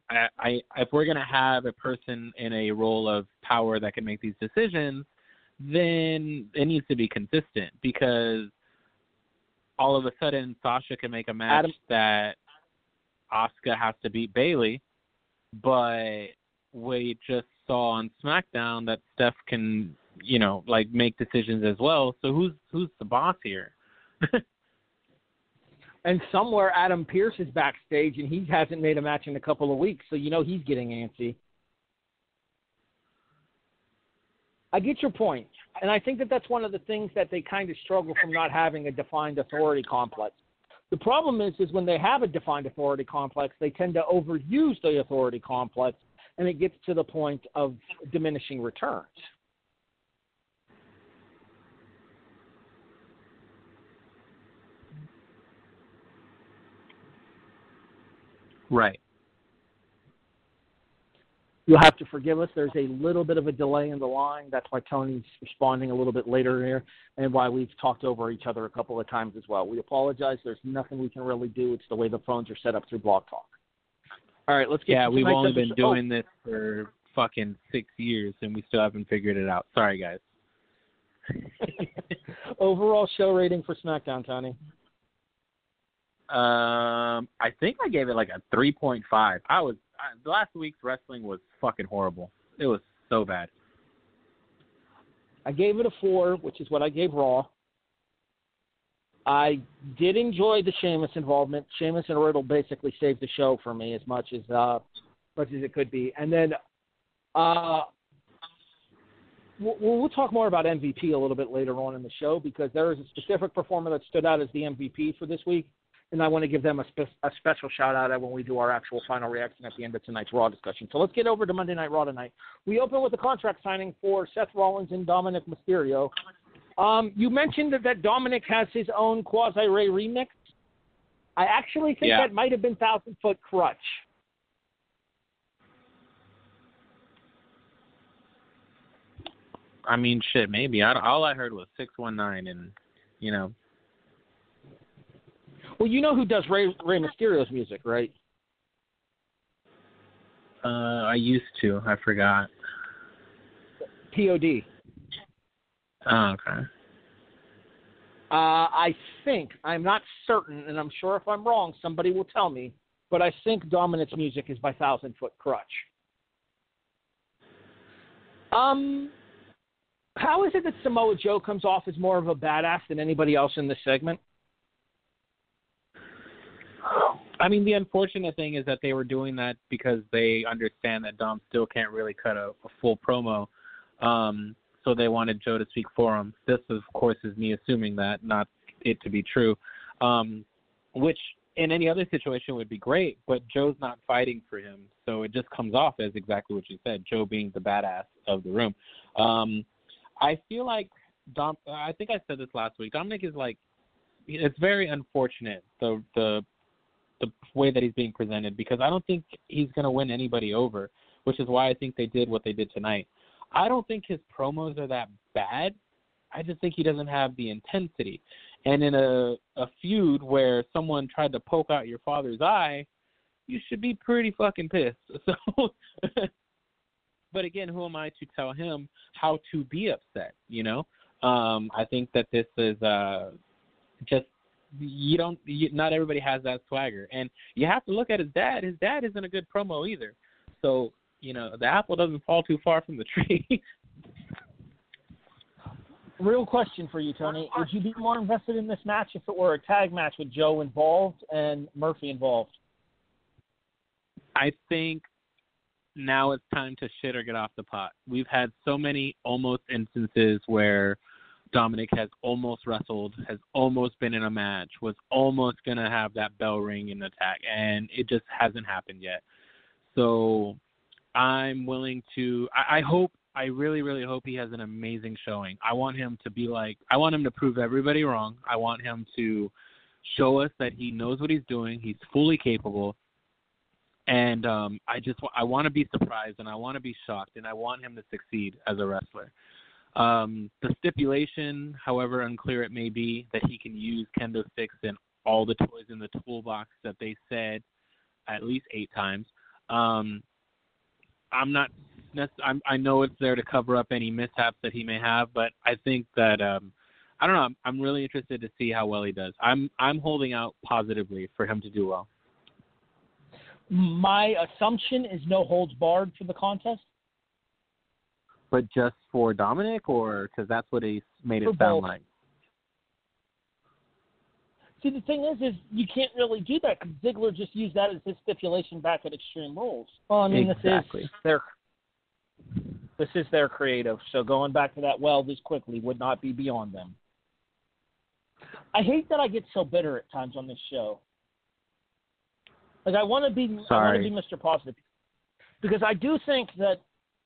I, I if we're gonna have a person in a role of power that can make these decisions, then it needs to be consistent because all of a sudden Sasha can make a match Adam- that Asuka has to beat Bayley, but we just saw on SmackDown that Steph can, you know, like make decisions as well. So who's who's the boss here? And somewhere Adam Pearce is backstage, and he hasn't made a match in a couple of weeks, so you know he's getting antsy. I get your point, and I think that that's one of the things that they kind of struggle from not having a defined authority complex. The problem is, is when they have a defined authority complex, they tend to overuse the authority complex, and it gets to the point of diminishing returns. Right. You'll have to forgive us. There's a little bit of a delay in the line. That's why Tony's responding a little bit later here, and why we've talked over each other a couple of times as well. We apologize. There's nothing we can really do. It's the way the phones are set up through Blog Talk. All right, let's get. Yeah, we've tonight's only been episode. Oh. doing this for fucking six years and we still haven't figured it out. Sorry guys. Oh. Overall show rating for SmackDown, Tony. Um, I think I gave it like a three point five. I was I, the last week's wrestling was fucking horrible. It was so bad. I gave it a four, which is what I gave Raw. I did enjoy the Sheamus involvement. Sheamus and Riddle basically saved the show for me as much as uh, much as it could be. And then uh, we'll, we'll talk more about MVP a little bit later on in the show because there is a specific performer that stood out as the MVP for this week, and I want to give them a, spe- a special shout out when we do our actual final reaction at the end of tonight's Raw discussion. So let's get over to Monday Night Raw tonight. We open with a contract signing for Seth Rollins and Dominik Mysterio. Um, you mentioned that, that Dominik has his own Quasi Ray remix. I actually think Yeah. that might have been Thousand Foot Krutch. I mean, shit, maybe. I, all I heard was six one nine, and you know, Well, you know who does Rey Rey Mysterio's music, right? uh, I used to. I forgot. POD. Oh, okay. Uh, I think I'm not certain, and I'm sure if I'm wrong, somebody will tell me. But I think Dominik's music is by Thousand Foot Krutch. Um, how is it that Samoa Joe comes off as more of a badass than anybody else in this segment? I mean, the unfortunate thing is that they were doing that because they understand that Dom still can't really cut a, a full promo. Um, so they wanted Joe to speak for him. This, of course, is me assuming that, not it to be true. Um, which in any other situation would be great, but Joe's not fighting for him, so it just comes off as exactly what you said, Joe being the badass of the room. Um, I feel like Dom. I think I said this last week. Dominik is like, it's very unfortunate the the the way that he's being presented because I don't think he's going to win anybody over, which is why I think they did what they did tonight. I don't think his promos are that bad. I just think he doesn't have the intensity. And in a a feud where someone tried to poke out your father's eye, you should be pretty fucking pissed. So but again, who am I to tell him how to be upset, you know? Um I think that this is uh just you don't you, not everybody has that swagger. And you have to look at his dad. His dad isn't a good promo either. So you know the apple doesn't fall too far from the tree. Real question for you, Tony: Would you be more invested in this match if it were a tag match with Joe involved and Murphy involved? i think now it's time to shit or get off the pot. We've had so many almost instances where dominik has almost wrestled has almost been in a match was almost going to have that bell ring in the tag and it just hasn't happened yet so i'm willing to i, I hope I really, really hope he has an amazing showing. I want him to be like, I want him to prove everybody wrong. I want him to show us that he knows what he's doing. He's fully capable. And um, I just, I want to be surprised and I want to be shocked and I want him to succeed as a wrestler. Um, the stipulation, however unclear it may be, that he can use kendo sticks and all the toys in the toolbox that they said at least eight times. Um, I'm not I'm, I know it's there to cover up any mishaps that he may have, but I think that um, I don't know. I'm, I'm really interested to see how well he does. I'm I'm holding out positively for him to do well. My assumption is no holds barred for the contest. But just for Dominik, or because that's what he made it For sound both. like. See, the thing is, is you can't really do that because Ziggler just used that as his stipulation back at Extreme Rules. Well, I mean, Exactly. this is their this is their creative. So going back to that well this quickly would not be beyond them. I hate that I get so bitter at times on this show. Like I want to be, I want to be Mr. Positive because I do think that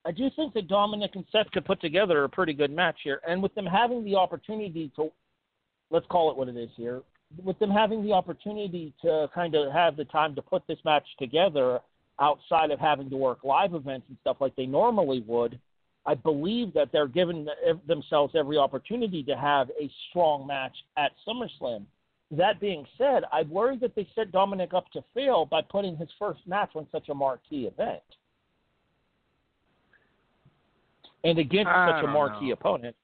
I do think that Dominik and Seth could put together a pretty good match here, and with them having the opportunity to, let's call it what it is here, with them having the opportunity to kind of have the time to put this match together outside of having to work live events and stuff like they normally would, I believe that they're giving themselves every opportunity to have a strong match at SummerSlam. That being said, I worry that they set Dominik up to fail by putting his first match on such a marquee event. And against I such a marquee know. opponent.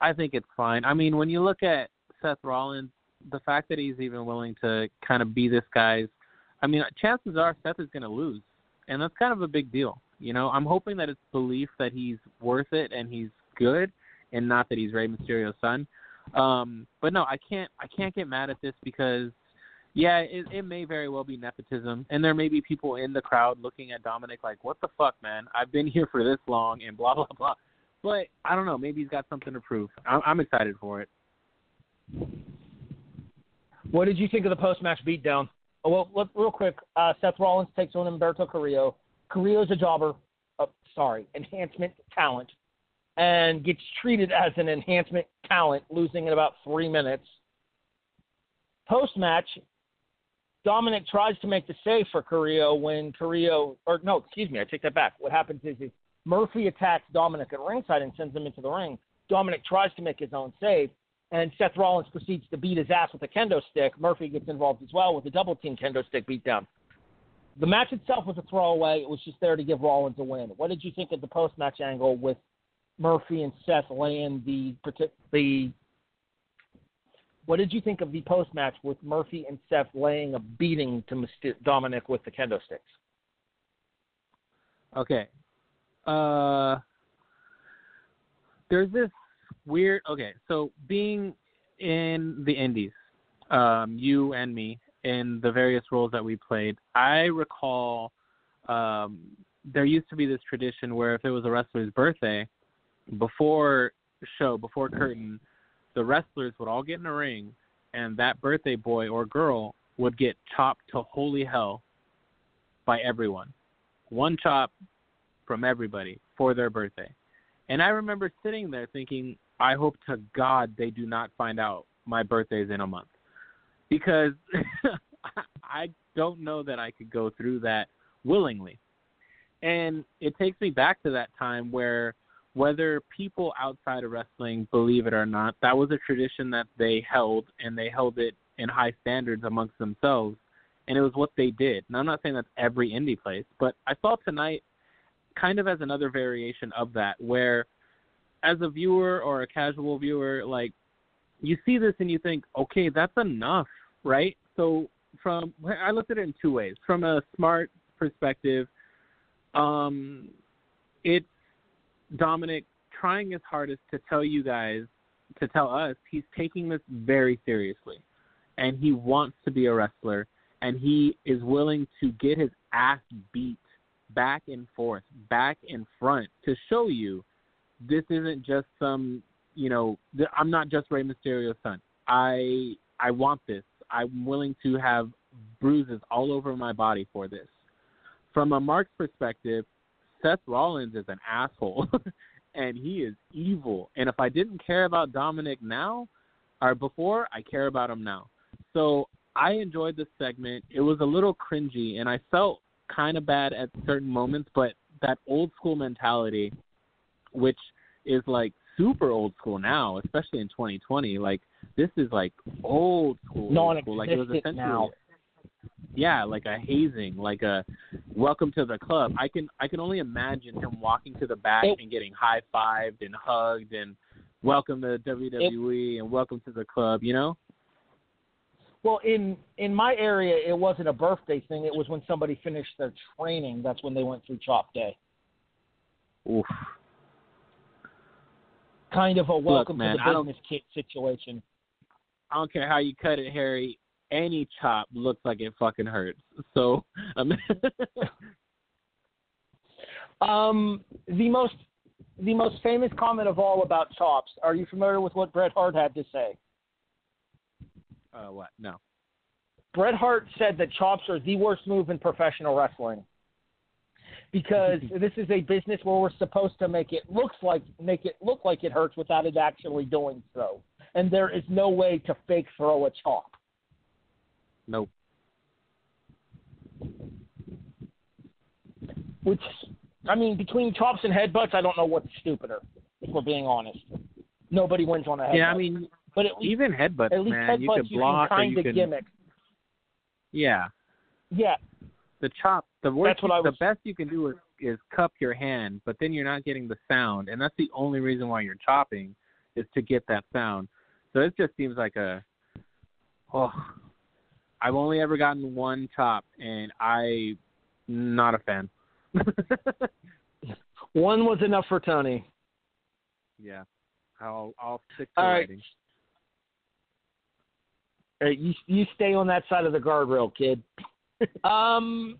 I think it's fine. I mean, when you look at Seth Rollins, the fact that he's even willing to kind of be this guy's, I mean, chances are Seth is going to lose, and that's kind of a big deal. You know, I'm hoping that it's belief that he's worth it and he's good, and not that he's Rey Mysterio's son. Um, but no, I can't I can't get mad at this because yeah, it, it may very well be nepotism, and there may be people in the crowd looking at Dominik like, "What the fuck, man? I've been here for this long," and blah blah blah. But I don't know. Maybe he's got something to prove. I'm, I'm excited for it. What did you think of the post-match beatdown? Oh, well, let, real quick, uh, Seth Rollins takes on Humberto Carrillo. Carrillo's a jobber, uh, sorry, enhancement talent, and gets treated as an enhancement talent, losing in about three minutes. Post-match, Dominik tries to make the save for Carrillo when Carrillo, or no, excuse me, I take that back. What happens is, is Murphy attacks Dominik at ringside and sends him into the ring. Dominik tries to make his own save, and Seth Rollins proceeds to beat his ass with a kendo stick. Murphy gets involved as well with a double team kendo stick beatdown. The match itself was a throwaway. It was just there to give Rollins a win. What did you think of the post match angle with Murphy and Seth laying the the what did you think of the post match with Murphy and Seth laying a beating to Dominik with the kendo sticks? Okay. Uh, there's this weird. Okay, so being in the Indies, um, you and me in the various roles that we played, I recall um, there used to be this tradition where if it was a wrestler's birthday, before show, before curtain, the wrestlers would all get in a ring, and that birthday boy or girl would get chopped to holy hell by everyone. One chop from everybody for their birthday. And I remember sitting there thinking, I hope to God they do not find out my birthday is in a month. Because I don't know that I could go through that willingly. And it takes me back to that time where whether people outside of wrestling believe it or not, that was a tradition that they held and they held it in high standards amongst themselves and it was what they did. And I'm not saying that's every indie place, but I saw tonight kind of as another variation of that where as a viewer or a casual viewer, like you see this and you think, okay, that's enough, right? So from I looked at it in two ways. From a smart perspective, um, it's Dominik trying his hardest to tell you guys, to tell us, he's taking this very seriously, and he wants to be a wrestler, and he is willing to get his ass beat back and forth, back and front to show you this isn't just some, you know, I'm not just Rey Mysterio's son. I I want this. I'm willing to have bruises all over my body for this. From a Mark's perspective, Seth Rollins is an asshole and he is evil. And if I didn't care about Dominik now or before, I care about him now. So I enjoyed this segment. It was a little cringy and I felt kind of bad at certain moments, but that old school mentality which is like super old school now, especially in 2020. Like this is like old school. Old school. Like it was essentially now. Yeah, like a hazing, like a welcome to the club. I can I can only imagine him walking to the back it, and getting high fived and hugged and welcome to WWE it, and welcome to the club. You know. Well, in in my area, it wasn't a birthday thing. It was when somebody finished their training. That's when they went through Chop Day. Oof kind of a welcome Look, man, to the business kit situation. I don't care how you cut it, Harry. Any chop looks like it fucking hurts. So, um, um, the most the most famous comment of all about chops. Are you familiar with what Bret Hart had to say? Uh, what? No. Bret Hart said that chops are the worst move in professional wrestling because this is a business where we're supposed to make it looks like make it look like it hurts without it actually doing so. And there is no way to fake throw a chop. Nope. Which I mean, between chops and headbutts, I don't know what's stupider, if we're being honest. Nobody wins on a headbutt. Yeah, I mean but at least, even headbutts, at least man, headbutts you can block you can or you can gimmick. Yeah. Yeah, the chop the worst was... the best you can do is is cup your hand but then you're not getting the sound and that's the only reason why you're chopping is to get that sound so it just seems like a oh i've only ever gotten one top, and i not a fan one was enough for tony yeah i'll i'll stick to All writing right. Uh, you you stay on that side of the guardrail, kid. um,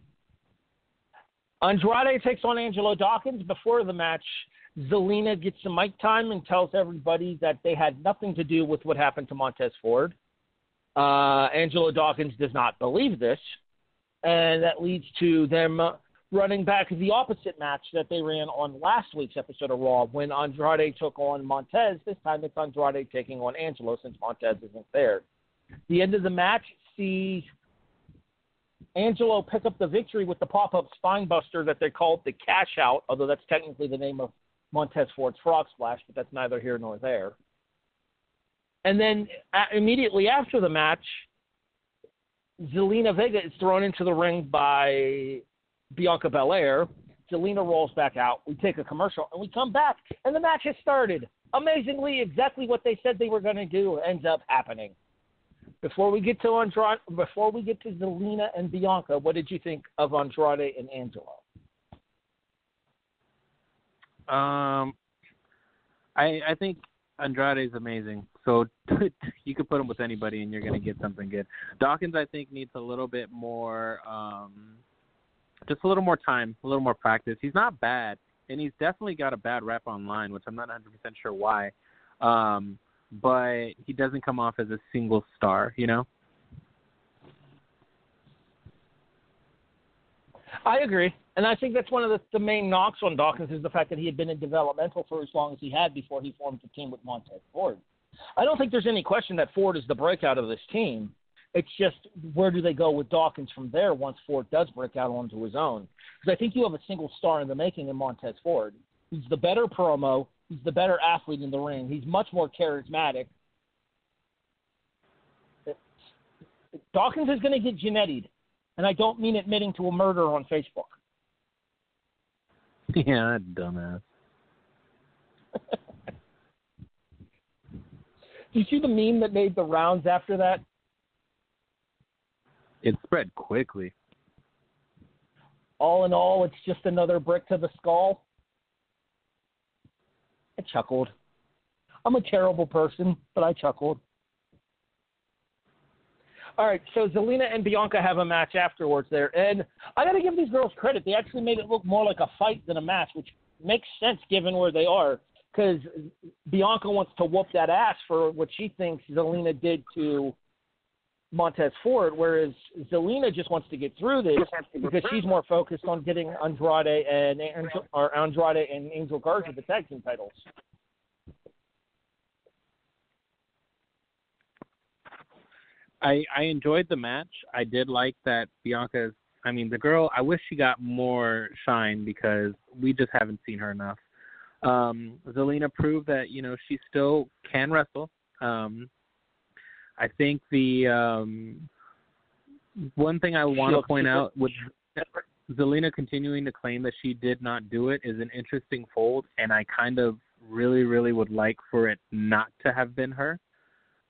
Andrade takes on Angelo Dawkins before the match. Zelina gets some mic time and tells everybody that they had nothing to do with what happened to Montez Ford. Uh, Angelo Dawkins does not believe this, and that leads to them running back the opposite match that they ran on last week's episode of Raw when Andrade took on Montez. This time it's Andrade taking on Angelo since Montez isn't there. The end of the match sees Angelo pick up the victory with the pop up spinebuster that they called the cash out, although that's technically the name of Montez Ford's Frog Splash, but that's neither here nor there. And then immediately after the match, Zelina Vega is thrown into the ring by Bianca Belair. Zelina rolls back out. We take a commercial and we come back, and the match has started. Amazingly, exactly what they said they were going to do ends up happening. Before we get to Andrade, before we get to Zelina and Bianca, what did you think of Andrade and Angelo? Um, I I think Andrade is amazing. So you could put him with anybody, and you're going to get something good. Dawkins, I think, needs a little bit more, um, just a little more time, a little more practice. He's not bad, and he's definitely got a bad rep online, which I'm not 100% sure why. Um, but he doesn't come off as a single star, you know. I agree. And I think that's one of the, the main knocks on Dawkins is the fact that he had been in developmental for as long as he had before he formed a team with Montez Ford. I don't think there's any question that Ford is the breakout of this team. It's just where do they go with Dawkins from there once Ford does break out onto his own? Because I think you have a single star in the making in Montez Ford. He's the better promo. He's the better athlete in the ring. He's much more charismatic. Dawkins is going to get Jannettied and I don't mean admitting to a murder on Facebook. Yeah, dumbass. Did you see the meme that made the rounds after that? It spread quickly. All in all, it's just another brick to the skull. I chuckled. I'm a terrible person, but I chuckled. All right, so Zelina and Bianca have a match afterwards there, and I got to give these girls credit. They actually made it look more like a fight than a match, which makes sense given where they are. Because Bianca wants to whoop that ass for what she thinks Zelina did to Montez Ford, whereas Zelina just wants to get through this because she's more focused on getting Andrade and or Andrade and Angel Garza the tag team titles. I I enjoyed the match. I did like that Bianca's. I mean, the girl. I wish she got more shine because we just haven't seen her enough. Um, Zelina proved that you know she still can wrestle. Um, I think the um, one thing I want to point out with Zelina continuing to claim that she did not do it is an interesting fold, and I kind of really, really would like for it not to have been her.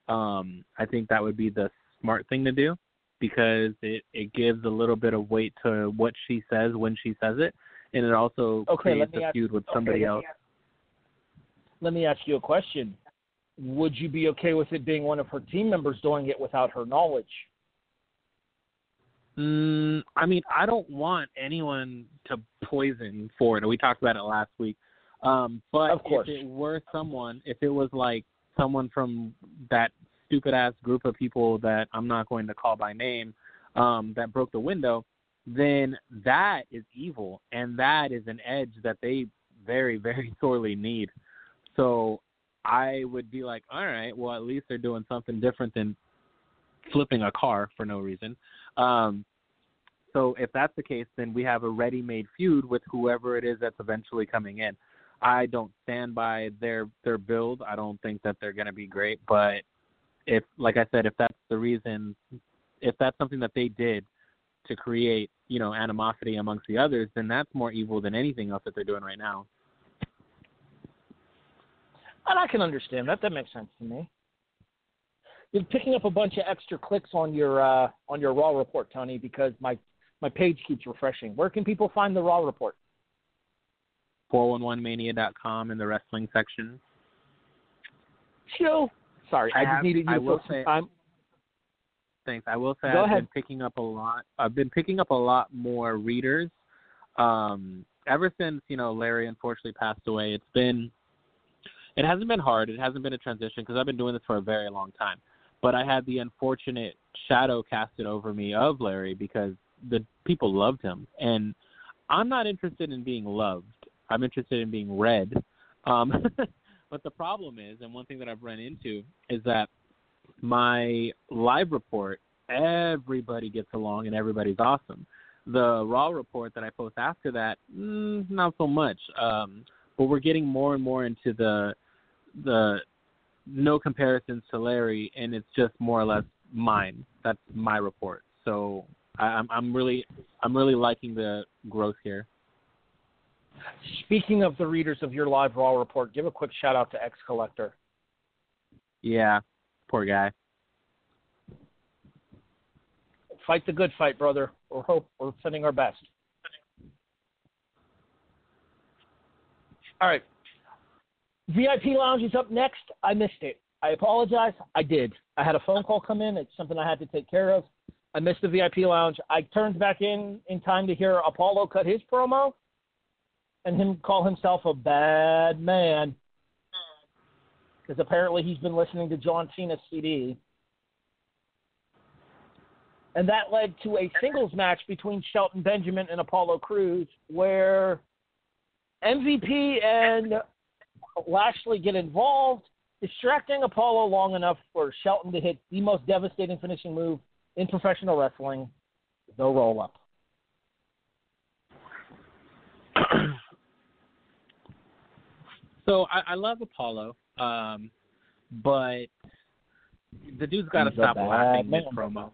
Um, I think that would be the smart thing to do because it it gives a little bit of weight to what she says when she says it, and it also okay, creates a feud with somebody okay, else. Let me ask you a question. Would you be okay with it being one of her team members doing it without her knowledge? Mm, I mean, I don't want anyone to poison Ford. We talked about it last week. Um, but of course. if it were someone, if it was like someone from that stupid ass group of people that I'm not going to call by name um, that broke the window, then that is evil, and that is an edge that they very, very sorely need. So I would be like, all right, well, at least they're doing something different than flipping a car for no reason. Um, so if that's the case, then we have a ready-made feud with whoever it is that's eventually coming in. I don't stand by their their build. I don't think that they're going to be great, but if like I said, if that's the reason, if that's something that they did to create, you know, animosity amongst the others, then that's more evil than anything else that they're doing right now. And I can understand that. That makes sense to me. You're picking up a bunch of extra clicks on your uh, on your Raw report, Tony, because my my page keeps refreshing. Where can people find the Raw report? 411mania.com in the wrestling section. Chill. Sorry, I, I just have, needed you I to will say, time. thanks. I will say Go I've ahead. been picking up a lot. I've been picking up a lot more readers. Um, ever since you know Larry unfortunately passed away, it's been it hasn't been hard. It hasn't been a transition because I've been doing this for a very long time. But I had the unfortunate shadow casted over me of Larry because the people loved him, and I'm not interested in being loved. I'm interested in being read. Um, but the problem is, and one thing that I've run into is that my live report, everybody gets along and everybody's awesome. The raw report that I post after that, mm, not so much. Um, but we're getting more and more into the the no comparisons to Larry, and it's just more or less mine. That's my report. So I, I'm I'm really I'm really liking the growth here. Speaking of the readers of your live raw report, give a quick shout out to X Collector. Yeah, poor guy. Fight the good fight, brother. We're hope we're sending our best. All right. VIP Lounge is up next. I missed it. I apologize. I did. I had a phone call come in. It's something I had to take care of. I missed the VIP Lounge. I turned back in in time to hear Apollo cut his promo and him call himself a bad man because apparently he's been listening to John Cena's CD. And that led to a singles match between Shelton Benjamin and Apollo Crews where MVP and Lashley get involved, distracting Apollo long enough for Shelton to hit the most devastating finishing move in professional wrestling, the roll up. so I, I love Apollo, um, but the dude's got to stop laughing man. mid promo.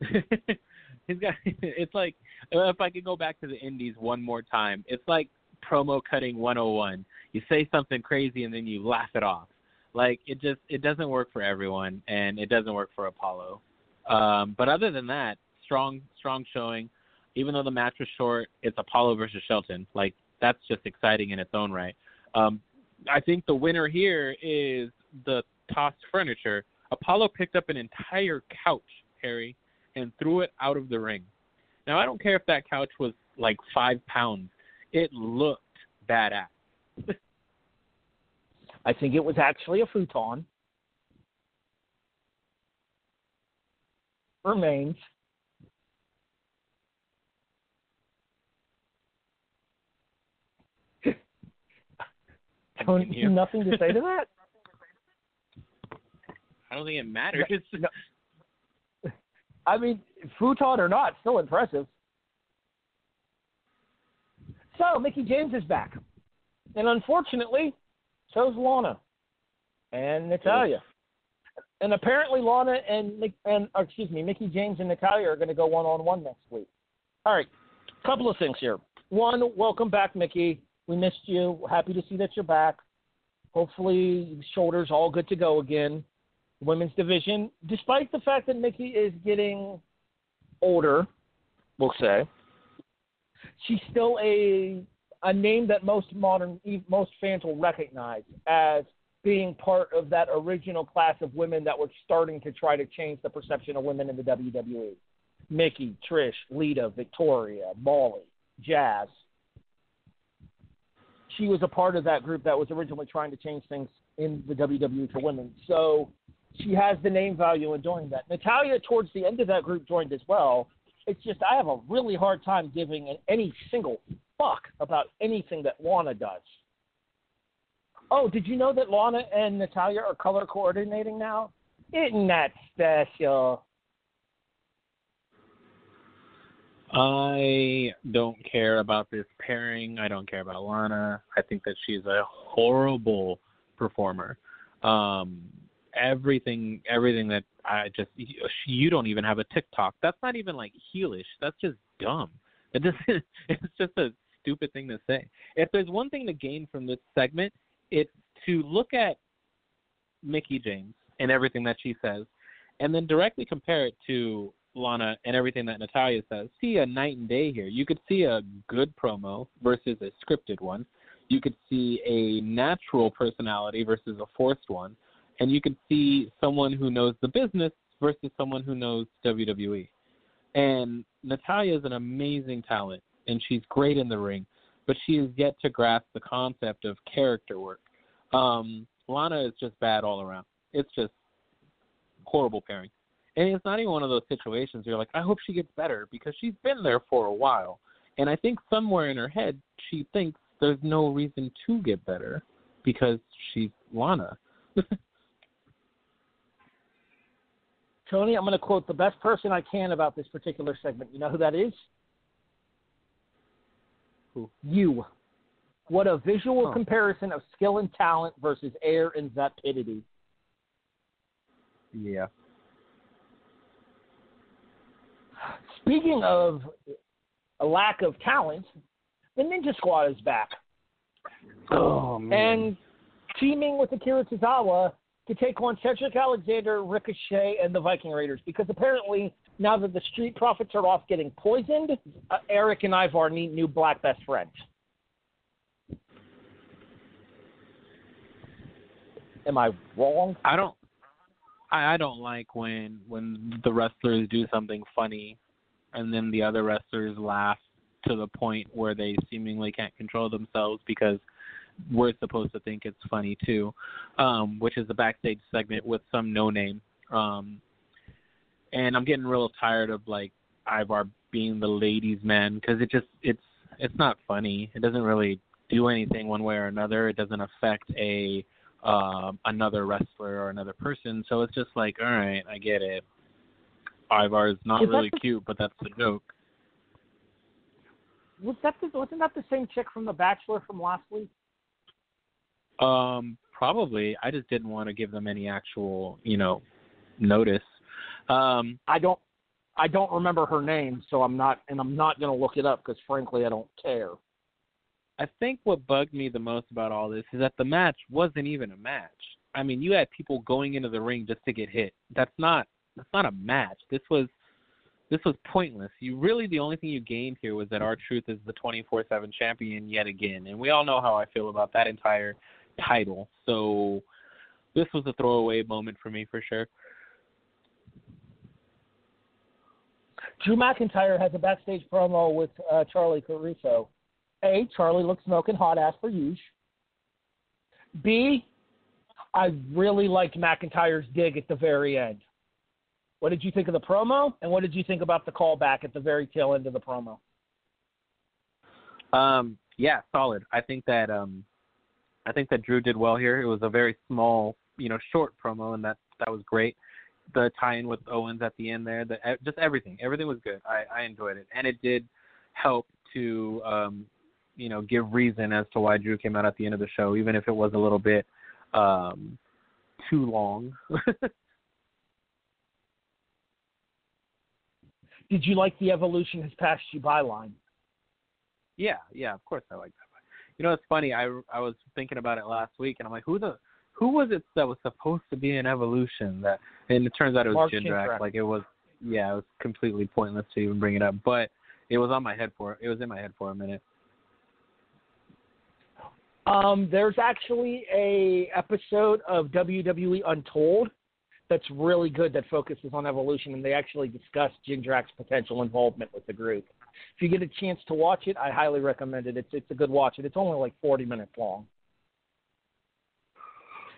He's got. It's like if I could go back to the Indies one more time. It's like promo cutting 101. You say something crazy and then you laugh it off. Like it just it doesn't work for everyone, and it doesn't work for Apollo. Um, but other than that, strong strong showing. Even though the match was short, it's Apollo versus Shelton. Like that's just exciting in its own right. Um, I think the winner here is the tossed furniture. Apollo picked up an entire couch, Harry, and threw it out of the ring. Now I don't care if that couch was like five pounds. It looked badass. I think it was actually a futon. Remains. Don't, nothing to say to that? I don't think it matters. No. I mean, futon or not, still impressive. So, Mickie James is back. And unfortunately, so's Lana and Natalya. And apparently, Lana and, Mick- and or excuse me, Mickie James and Natalya are going to go one on one next week. All right, couple of things here. One, welcome back, Mickie. We missed you. Happy to see that you're back. Hopefully, shoulders all good to go again women's division, despite the fact that Mickie is getting older, we'll say, she's still a a name that most modern most fans will recognize as being part of that original class of women that were starting to try to change the perception of women in the WWE. Mickie, Trish, Lita, Victoria, Molly, Jazz. She was a part of that group that was originally trying to change things in the WWE for women. So she has the name value in doing that. Natalya, towards the end of that group, joined as well. It's just I have a really hard time giving any single fuck about anything that Lana does. Oh, did you know that Lana and Natalya are color coordinating now? Isn't that special? I don't care about this pairing. I don't care about Lana. I think that she's a horrible performer. Um, everything, everything that I just uh, you don't even have a TikTok. That's not even like heelish. That's just dumb. It just it's just a stupid thing to say. If there's one thing to gain from this segment, it's to look at Mickie James and everything that she says, and then directly compare it to Lana and everything that Natalya says. See a night and day here. You could see a good promo versus a scripted one. You could see a natural personality versus a forced one. And you could see someone who knows the business versus someone who knows WWE. And Natalya is an amazing talent, and she's great in the ring, but she has yet to grasp the concept of character work. Um, Lana is just bad all around. It's just horrible pairing. And it's not even one of those situations where you're like, I hope she gets better because she's been there for a while. And I think somewhere in her head she thinks there's no reason to get better because she's Lana. Tony, I'm going to quote the best person I can about this particular segment. You know who that is? Who? You. What a visual comparison of skill and talent versus air and vapidity. yeah. Speaking of a lack of talent, the Ninja Squad is back Oh man. and teaming with Akira Tozawa to take on Cedric Alexander, Ricochet, and the Viking Raiders. Because apparently, now that the Street Profits are off getting poisoned, uh, Erik and Ivar need new black best friends. Am I wrong? I don't I, I don't like when when the wrestlers do something funny and then the other wrestlers laugh to the point where they seemingly can't control themselves because we're supposed to think it's funny too. Um, which is the backstage segment with some no name. Um and I'm getting real tired of like Ivar being the ladies man because it just it's it's not funny. It doesn't really do anything one way or another. It doesn't affect a um, another wrestler or another person. So it's just like, all right, I get it. Ivar is not Is really the- cute, but that's the joke. Was that the, wasn't that the same chick from The Bachelor from last week? Um, probably. I just didn't want to give them any actual, you know, notice. Um, I don't I don't remember her name, so I'm not and I'm not going to look it up because frankly I don't care. I think what bugged me the most about all this is that the match wasn't even a match. I mean, you had people going into the ring just to get hit. That's not that's not a match. This was this was pointless. You really the only thing you gained here was that R-Truth is the 24/7 champion yet again, and we all know how I feel about that entire title. So this was a throwaway moment for me for sure. Drew McIntyre has a backstage promo with uh, Charly Caruso. A, Charly looks smoking hot ass for huge. B, I really liked McIntyre's dig at the very end. What did you think of the promo? And what did you think about the callback at the very tail end of the promo? Um, yeah, solid. I think that um, I think that Drew did well here. It was a very small, you know, short promo, and that that was great. The tie-in with Owens at the end there, the just everything, everything was good. I I enjoyed it, and it did help to um, you know, give reason as to why Drew came out at the end of the show, even if it was a little bit um too long. Did you like the evolution has passed you by line? Yeah, yeah, of course I like that. You know, it's funny. I I was thinking about it last week, and I'm like, who the who was it that was supposed to be an evolution? That and it turns out it was Mark. Jindrak. Like it was, yeah, it was completely pointless to even bring it up, but it was on my head for it was in my head for a minute. Um, there's actually a episode of WWE Untold that's really good that focuses on evolution, and they actually discuss Jindrak's potential involvement with the group. If you get a chance to watch it, I highly recommend it. It's it's a good watch, and it's only like 40 minutes long.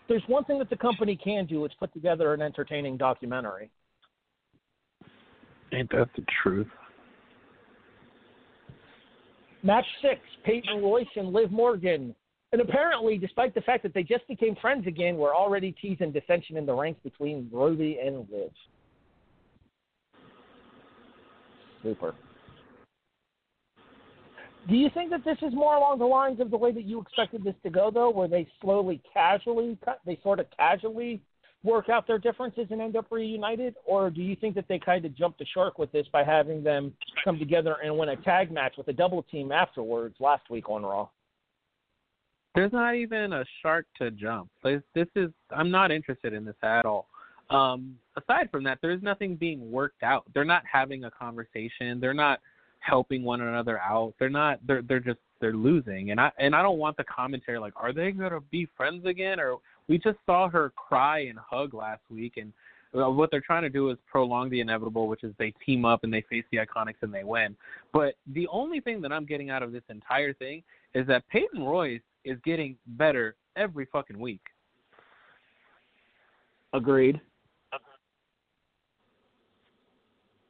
There's one thing that the company can do: is put together an entertaining documentary. Ain't that the truth? Match six: Peyton Royce and Liv Morgan. And apparently, despite the fact that they just became friends again, we're already teasing dissension in the ranks between Ruby and Liv. Super. Do you think that this is more along the lines of the way that you expected this to go, though, where they slowly, casually, they sort of casually work out their differences and end up reunited, or do you think that they kind of jumped the shark with this by having them come together and win a tag match with a double team afterwards last week on Raw? There's not even a shark to jump. This, is I'm not interested in this at all. Um, aside from that, there's nothing being worked out. They're not having a conversation. They're not helping one another out. They're not. They're they're just they're losing. And I and I don't want the commentary like, are they gonna be friends again? Or we just saw her cry and hug last week, and Well, what they're trying to do is prolong the inevitable, which is they team up and they face the Iconics and they win. But the only thing that I'm getting out of this entire thing is that Peyton Royce is getting better every fucking week. Agreed. Uh-huh.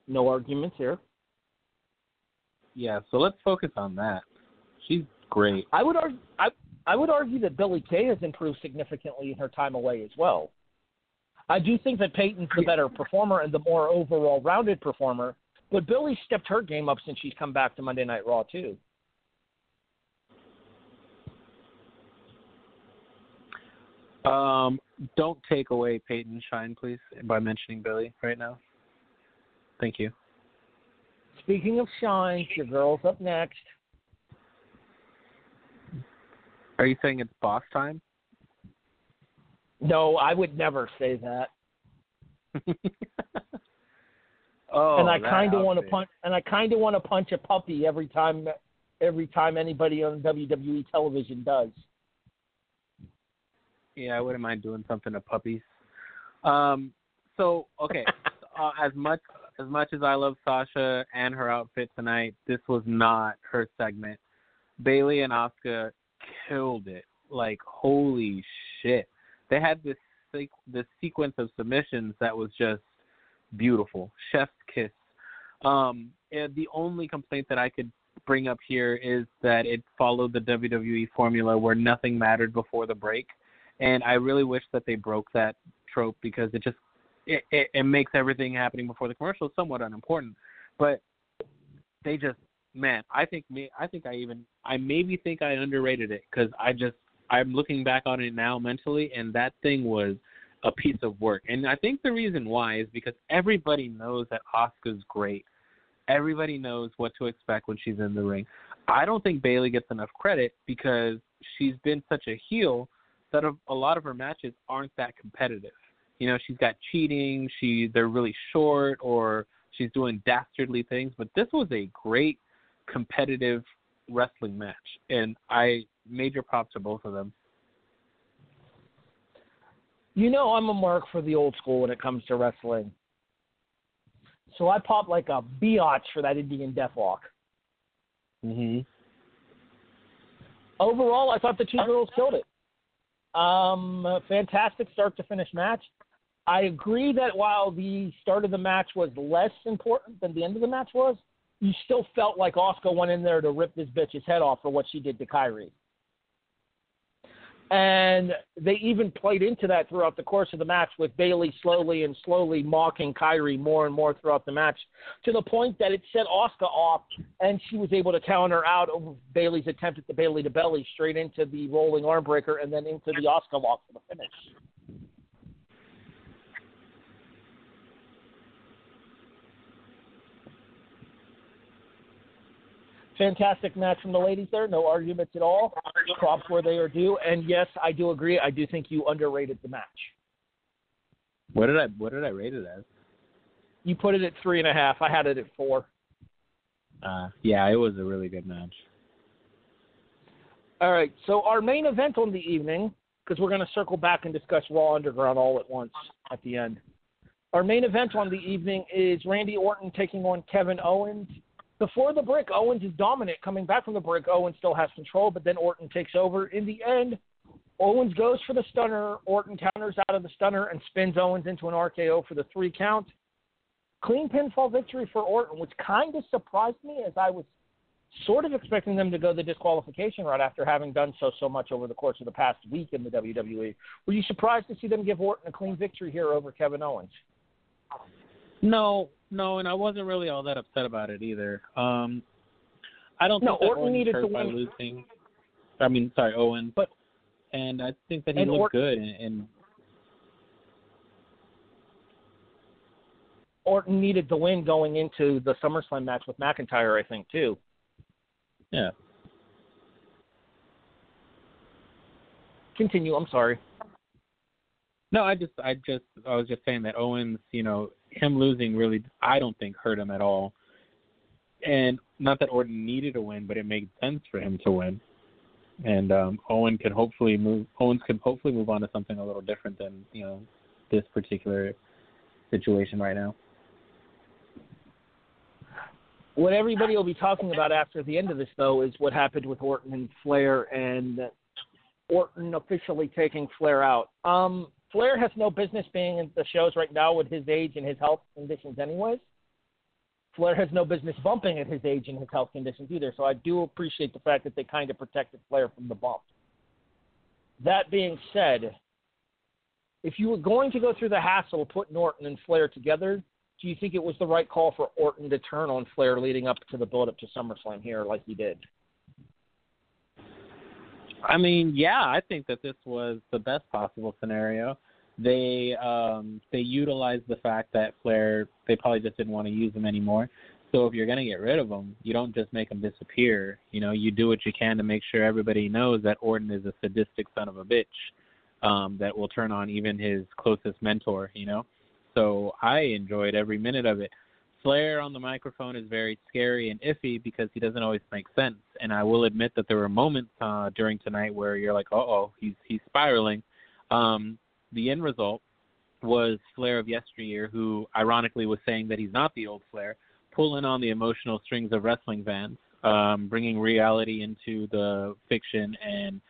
No arguments here. Yeah, so let's focus on that. She's great. I would argue. I I would argue that Billie Kay has improved significantly in her time away as well. I do think that Peyton's the better performer and the more overall rounded performer, but Billie stepped her game up since she's come back to Monday Night Raw too. Um, don't take away Peyton's shine, please, by mentioning Billie right now. Thank you. Speaking of shine, your girl's up next. Are you saying it's boss time? No, I would never say that. oh, and I kind of want to punch. And I kind of want to punch a puppy every time. Every time anybody on WWE television does. Yeah, I wouldn't mind doing something to puppies. Um, so okay, uh, as much as much as I love Sasha and her outfit tonight, this was not her segment. Bayley and Asuka killed it. Like holy shit, they had this this sequence of submissions that was just beautiful. Chef's kiss. Um, and the only complaint that I could bring up here is that it followed the WWE formula where nothing mattered before the break, and I really wish that they broke that trope because it just it, it, it makes everything happening before the commercial somewhat unimportant. But they just man, I think me, I think I even, I maybe think I underrated it because I just, I'm looking back on it now mentally, and that thing was a piece of work. And I think the reason why is because everybody knows that Asuka's great. Everybody knows what to expect when she's in the ring. I don't think Bayley gets enough credit because she's been such a heel that a lot of her matches aren't that competitive. You know, she's got cheating, she they're really short or she's doing dastardly things, but this was a great competitive wrestling match, and I major props to both of them. You know, I'm a mark for the old school when it comes to wrestling. So I popped like a biatch for that Indian death Deathlock. Mhm. Overall, I thought the two girls killed it. Um, fantastic start to finish match. I agree that while the start of the match was less important than the end of the match was, you still felt like Asuka went in there to rip this bitch's head off for what she did to Kairi. And they even played into that throughout the course of the match with Bayley slowly and slowly mocking Kairi more and more throughout the match to the point that it set Asuka off and she was able to counter out over Bayley's attempt at the Bayley to belly straight into the rolling arm breaker and then into the Asuka lock for the finish. Fantastic match from the ladies there. No arguments at all. Props where they are due. And yes, I do agree. I do think you underrated the match. What did I What did I rate it as? You put it at three and a half. I had it at four. Uh, yeah, it was a really good match. All right. So our main event on the evening, because we're going to circle back and discuss Raw Underground all at once at the end. Our main event on the evening is Randy Orton taking on Kevin Owens before the break, Owens is dominant. Coming back from the break, Owens still has control, but then Orton takes over. In the end, Owens goes for the stunner. Orton counters out of the stunner and spins Owens into an RKO for the three count. Clean pinfall victory for Orton, which kind of surprised me as I was sort of expecting them to go the disqualification route after having done so so much over the course of the past week in the WWE. Were you surprised to see them give Orton a clean victory here over Kevin Owens? No, no, and I wasn't really all that upset about it either. Um, I don't no, think Orton Owens needed hurt to by win. losing. I mean, sorry, Owen. But and I think that he and looked Orton, good. And, and Orton needed the win going into the SummerSlam match with McIntyre, I think, too. yeah, Continue. I'm sorry. no, I just, I just, I was just saying that Owens, you know, him losing really, I don't think hurt him at all. And not that Orton needed a win, but it made sense for him to win. And um, Owen can hopefully move. Owens can hopefully move on to something a little different than you know this particular situation right now. What everybody will be talking about after the end of this, though, is what happened with Orton and Flair, and Orton officially taking Flair out. Um, Flair has no business being in the shows right now with his age and his health conditions, anyways. Flair has no business bumping at his age and his health conditions either. So I do appreciate the fact that they kind of protected Flair from the bump. That being said, if you were going to go through the hassle of putting Orton and Flair together, do you think it was the right call for Orton to turn on Flair leading up to the build up to SummerSlam here like he did? I mean, yeah, I think that this was the best possible scenario. They um they utilized the fact that Flair they probably just didn't want to use him anymore. So if you're gonna get rid of him, you don't just make him disappear. You know, you do what you can to make sure everybody knows that Orton is a sadistic son of a bitch um, that will turn on even his closest mentor. You know, so I enjoyed every minute of it. Flair on the microphone is very scary and iffy because he doesn't always make sense. And I will admit that there were moments uh, during tonight where you're like, "Uh oh, he's he's spiraling." Um, the end result was Flair of yesteryear, who ironically was saying that he's not the old Flair, pulling on the emotional strings of wrestling fans, um, bringing reality into the fiction. And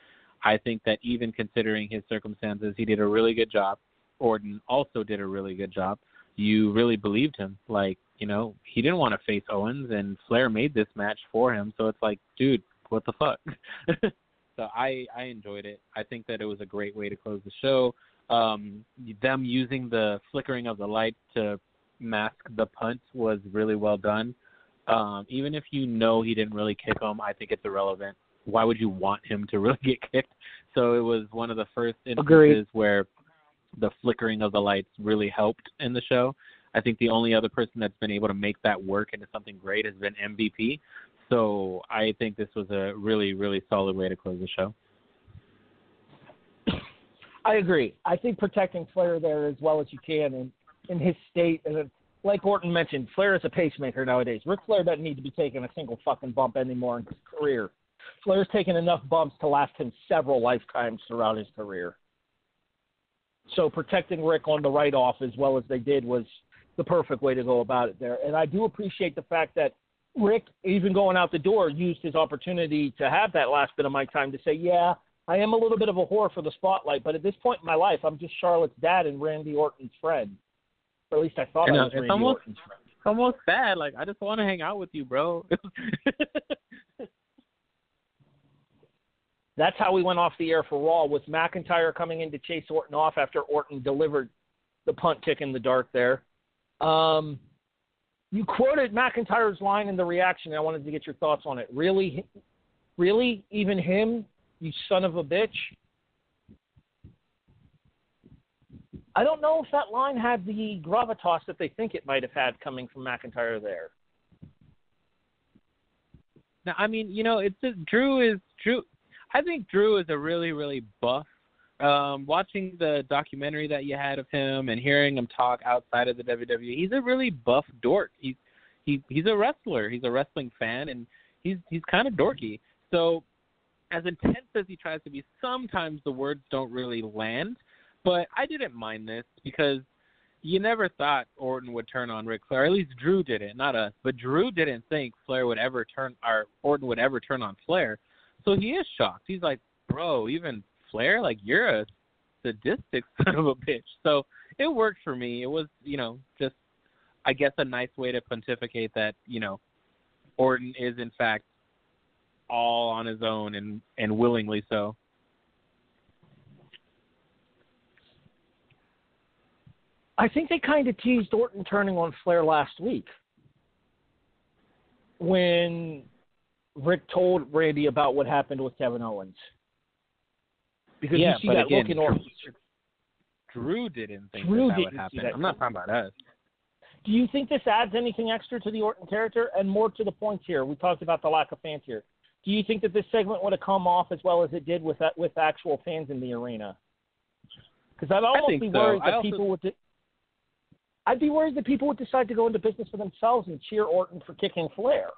I think that even considering his circumstances, he did a really good job. Orton also did a really good job. You really believed him. Like, you know, he didn't want to face Owens, and Flair made this match for him. So it's like, dude, what the fuck? so I I enjoyed it. I think that it was a great way to close the show. Um, them using the flickering of the light to mask the punt was really well done. Um, even if you know he didn't really kick him, I think it's irrelevant. Why would you want him to really get kicked? So it was one of the first instances Agreed. where the flickering of the lights really helped in the show. I think the only other person that's been able to make that work into something great has been MVP. So I think this was a really, really solid way to close the show. I agree. I think protecting Flair there as well as you can in, in his state, and like Orton mentioned, Flair is a pacemaker nowadays. Ric Flair doesn't need to be taking a single fucking bump anymore in his career. Flair's taken enough bumps to last him several lifetimes throughout his career. So protecting Ric on the right off as well as they did was the perfect way to go about it there. And I do appreciate the fact that Ric, even going out the door, used his opportunity to have that last bit of my time to say, yeah, I am a little bit of a whore for the spotlight, but at this point in my life, I'm just Charlotte's dad and Randy Orton's friend. Or at least I thought I I, was Randy almost- Orton's friend. It's almost sad. Like I just want to hang out with you, bro. That's how we went off the air for Raw with McIntyre coming in to chase Orton off after Orton delivered the punt kick in the dark there. Um, you quoted McIntyre's line in the reaction. I wanted to get your thoughts on it. Really, really, even him, you son of a bitch. I don't know if that line had the gravitas that they think it might have had coming from McIntyre there. now, I mean, you know, it's just Drew is Drew. I think Drew is a really, really buff. Um, watching the documentary that you had of him and hearing him talk outside of the WWE, he's a really buff dork. He's he he's a wrestler. He's a wrestling fan, and he's he's kind of dorky. So, as intense as he tries to be, sometimes the words don't really land. But I didn't mind this because you never thought Orton would turn on Ric Flair. At least Drew did it, not us. But Drew didn't think Flair would ever turn or Orton would ever turn on Flair. So he is shocked. He's like, Bro, even Flair, like you're a sadistic son of a bitch. So it worked for me. It was, you know, just I guess a nice way to pontificate that, you know, Orton is in fact all on his own and and willingly so. I think they kind of teased Orton turning on Flair last week when Ric told Randy about what happened with Kevin Owens. Because Yeah, you see but that again, look in Orton. Drew didn't think Drew that, that didn't would happen. that I'm not talking about us. Do you think this adds anything extra to the Orton character? And more to the point here, we talked about the lack of fans here. Do you think that this segment would have come off as well as it did with that, with actual fans in the arena? Because I'd almost be worried I that also- people would. De- I'd be worried that people would decide to go into business for themselves and cheer Orton for kicking Flair.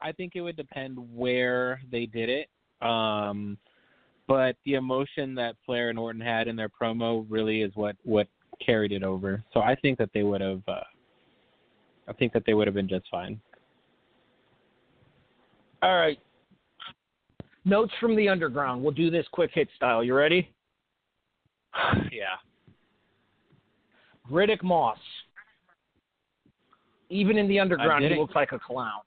I think it would depend where they did it. Um, but the emotion that Flair and Orton had in their promo really is what what carried it over. So I think that they would have. Uh, I think that they would have been just fine. All right. Notes from the underground. We'll do this quick hit style. You ready? yeah. Riddick Moss. Even in the underground, he looks like a clown.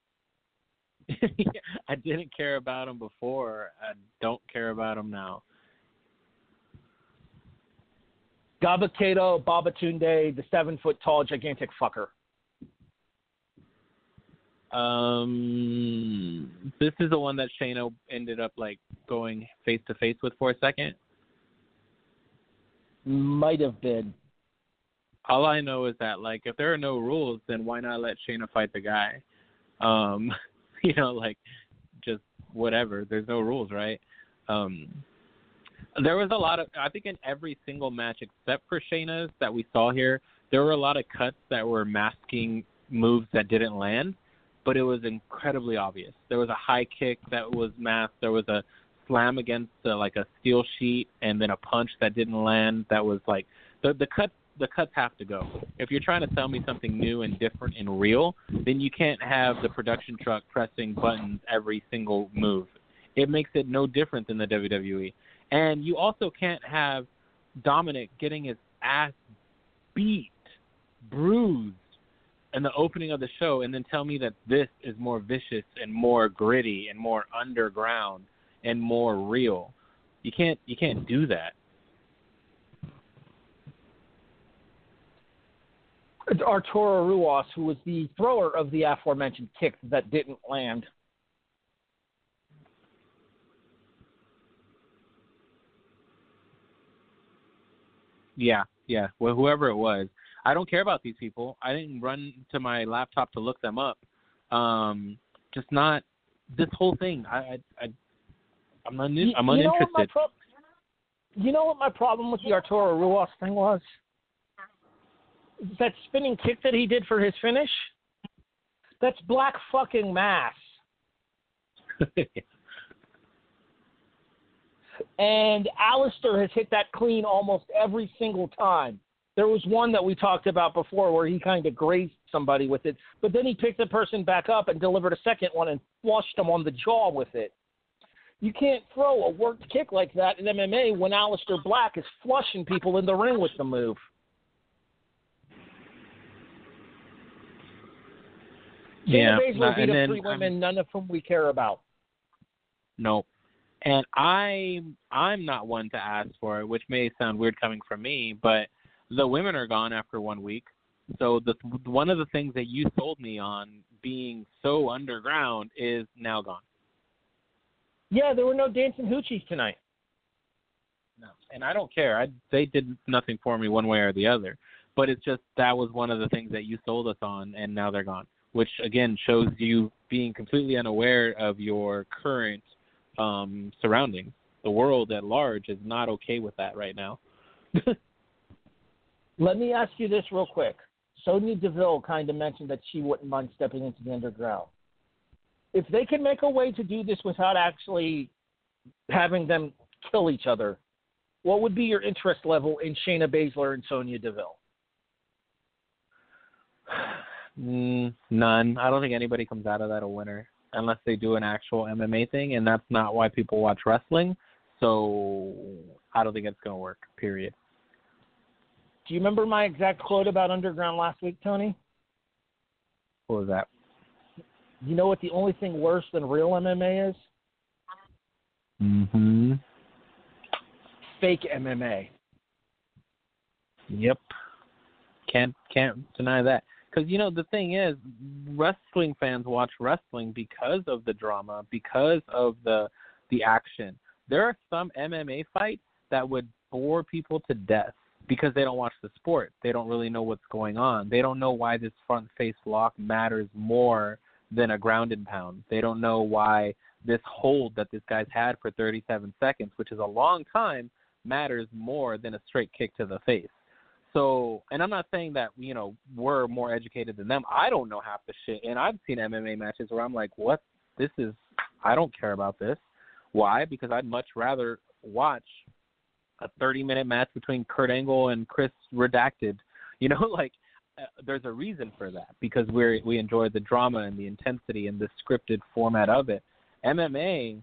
I didn't care about him before. I don't care about him now. Gabakato Babatunde, the seven foot tall gigantic fucker. Um, this is the one that Shayna ended up like going face to face with for a second. Might have been. All I know is that like if there are no rules, then why not let Shayna fight the guy? Um, you know, like just whatever. There's no rules, right? Um, there was a lot of I think in every single match except for Shayna's that we saw here, there were a lot of cuts that were masking moves that didn't land but it was incredibly obvious. There was a high kick that was masked. There was a slam against uh, like a steel sheet, and then a punch that didn't land. That was like the the cut. The cuts have to go. If you're trying to sell me something new and different and real, then you can't have the production truck pressing buttons every single move. It makes it no different than the WWE. And you also can't have Dominik getting his ass beat, bruised, in the opening of the show and then tell me that this is more vicious and more gritty and more underground and more real. You can't you can't do that. Arturo Ruas, who was the thrower of the aforementioned kick that didn't land. Yeah, yeah. Well, whoever it was, I don't care about these people. I didn't run to my laptop to look them up. Um, just not this whole thing. I, I, I I'm, un- you, I'm uninterested. you. Know pro- you know what my problem with the Arturo Ruas thing was? That spinning kick that he did for his finish. That's black fucking mass. and Aleister has hit that clean almost every single time. There was one that we talked about before where he kind of grazed somebody with it, but then he picked the person back up and delivered a second one and flushed them on the jaw with it. You can't throw a worked kick like that in MMA when Aleister Black is flushing people in the ring with the move. Yeah, Baszler beat and up three women, none of whom we care about. Nope. And I I'm not one to ask for it, which may sound weird coming from me, but the women are gone after one week. So the one of the things that you sold me on being so underground is now gone. Yeah, there were no dancing hoochies tonight. No, and I don't care. I they did nothing for me one way or the other. But it's just that was one of the things that you sold us on, and now they're gone. Which again shows you being completely unaware of your current um, surroundings. The world at large is not okay with that right now. Let me ask you this real quick. Sonya Deville kind of mentioned that she wouldn't mind stepping into the underground. If they can make a way to do this without actually having them kill each other, what would be your interest level in Shayna Baszler and Sonya Deville? Mm, none. I don't think anybody comes out of that a winner unless they do an actual MMA thing, and that's not why people watch wrestling. So I don't think it's going to work. Period. Do you remember my exact quote about Underground last week, Tony? What was that? You know what the only thing worse than real MMA is? Mm-hmm. Fake MMA. Yep. Can't can't deny that. Because you know the thing is, wrestling fans watch wrestling because of the drama, because of the the action. There are some MMA fights that would bore people to death because they don't watch the sport. They don't really know what's going on. They don't know why this front face lock matters more than a grounded pound. They don't know why this hold that this guy's had for 37 seconds, which is a long time, matters more than a straight kick to the face. So, and I'm not saying that, you know, we're more educated than them. I don't know half the shit. And I've seen MMA matches where I'm like, what? This is, I don't care about this. Why? Because I'd much rather watch a 30 minute match between Kurt Angle and Chris Redacted. You know, like uh, there's a reason for that because we we enjoy the drama and the intensity and the scripted format of it. MMA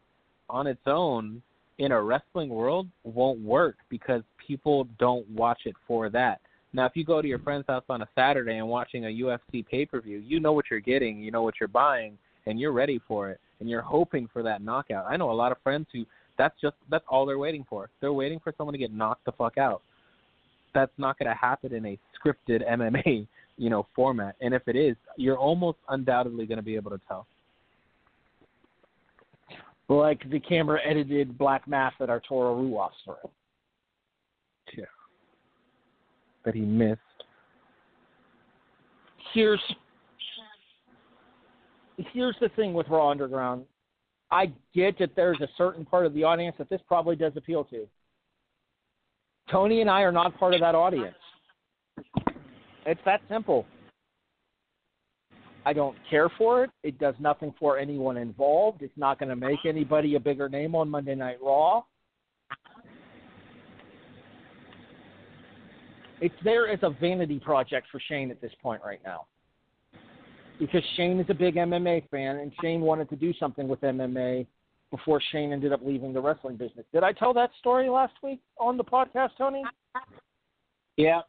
on its own in a wrestling world won't work because people don't watch it for that. Now, if you go to your friend's house on a Saturday and watching a UFC pay per view, you know what you're getting, you know what you're buying, and you're ready for it, and you're hoping for that knockout. I know a lot of friends who that's just that's all they're waiting for. They're waiting for someone to get knocked the fuck out. That's not going to happen in a scripted MMA, you know, format. And if it is, you're almost undoubtedly going to be able to tell. Like the camera edited Black Mass that Arturo Ruas it. Yeah. That he missed. Here's here's the thing with Raw Underground. I get that there's a certain part of the audience that this probably does appeal to. Tony and I are not part of that audience. It's that simple. I don't care for it. It does nothing for anyone involved. It's not going to make anybody a bigger name on Monday Night Raw. It's there as a vanity project for Shane at this point right now because Shane is a big MMA fan, and Shane wanted to do something with MMA before Shane ended up leaving the wrestling business. Did I tell that story last week on the podcast, Tony? Yeah.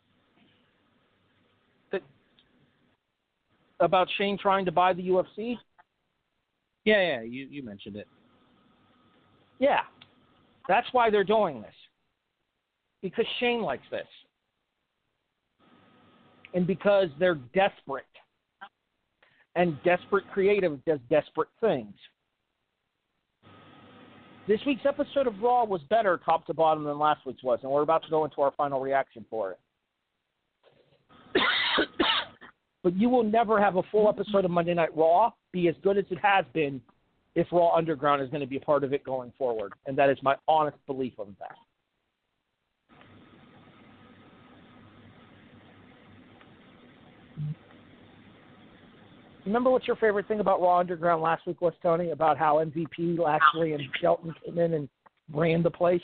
About Shane trying to buy the UFC? Yeah, yeah, you, you mentioned it. Yeah. That's why they're doing this. Because Shane likes this. And because they're desperate and desperate creative does desperate things. This week's episode of Raw was better top to bottom than last week's was, and we're about to go into our final reaction for it. But you will never have a full episode of Monday Night Raw be as good as it has been if Raw Underground is going to be a part of it going forward. And that is my honest belief of that. remember what your favorite thing about Raw Underground last week was, Tony? About how MVP Lashley and Shelton came in and ran the place.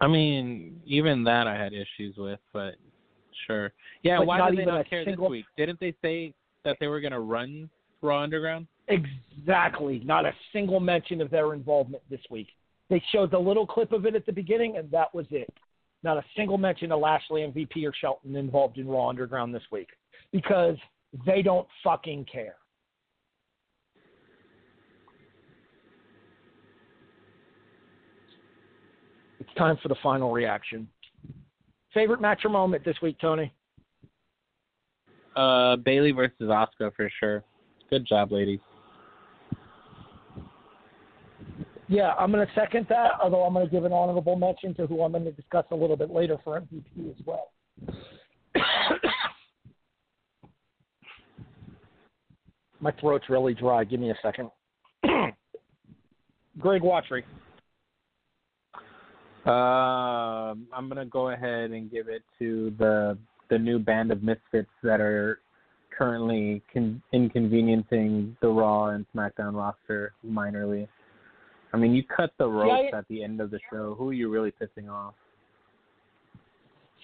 I mean, even that I had issues with, but sure. Yeah, but why did they not care single... this week? Didn't they say that they were going to run Raw Underground? Exactly. Not a single mention of their involvement this week. They showed the little clip of it at the beginning, and that was it. Not a single mention of Lashley, MVP, or Shelton involved in Raw Underground this week because they don't fucking care. It's time for the final reaction. Favorite match or moment this week, Tony? Uh, Bayley versus Asuka for sure. Good job, ladies. Yeah, I'm going to second that, although I'm going to give an honorable mention to who I'm going to discuss a little bit later for MVP as well. My throat's really dry. Give me a second. Greg Watry. Uh, I'm gonna go ahead and give it to the the new band of misfits that are currently con- inconveniencing the Raw and SmackDown roster minorly. I mean, you cut the ropes yeah, I, at the end of the show. Who are you really pissing off?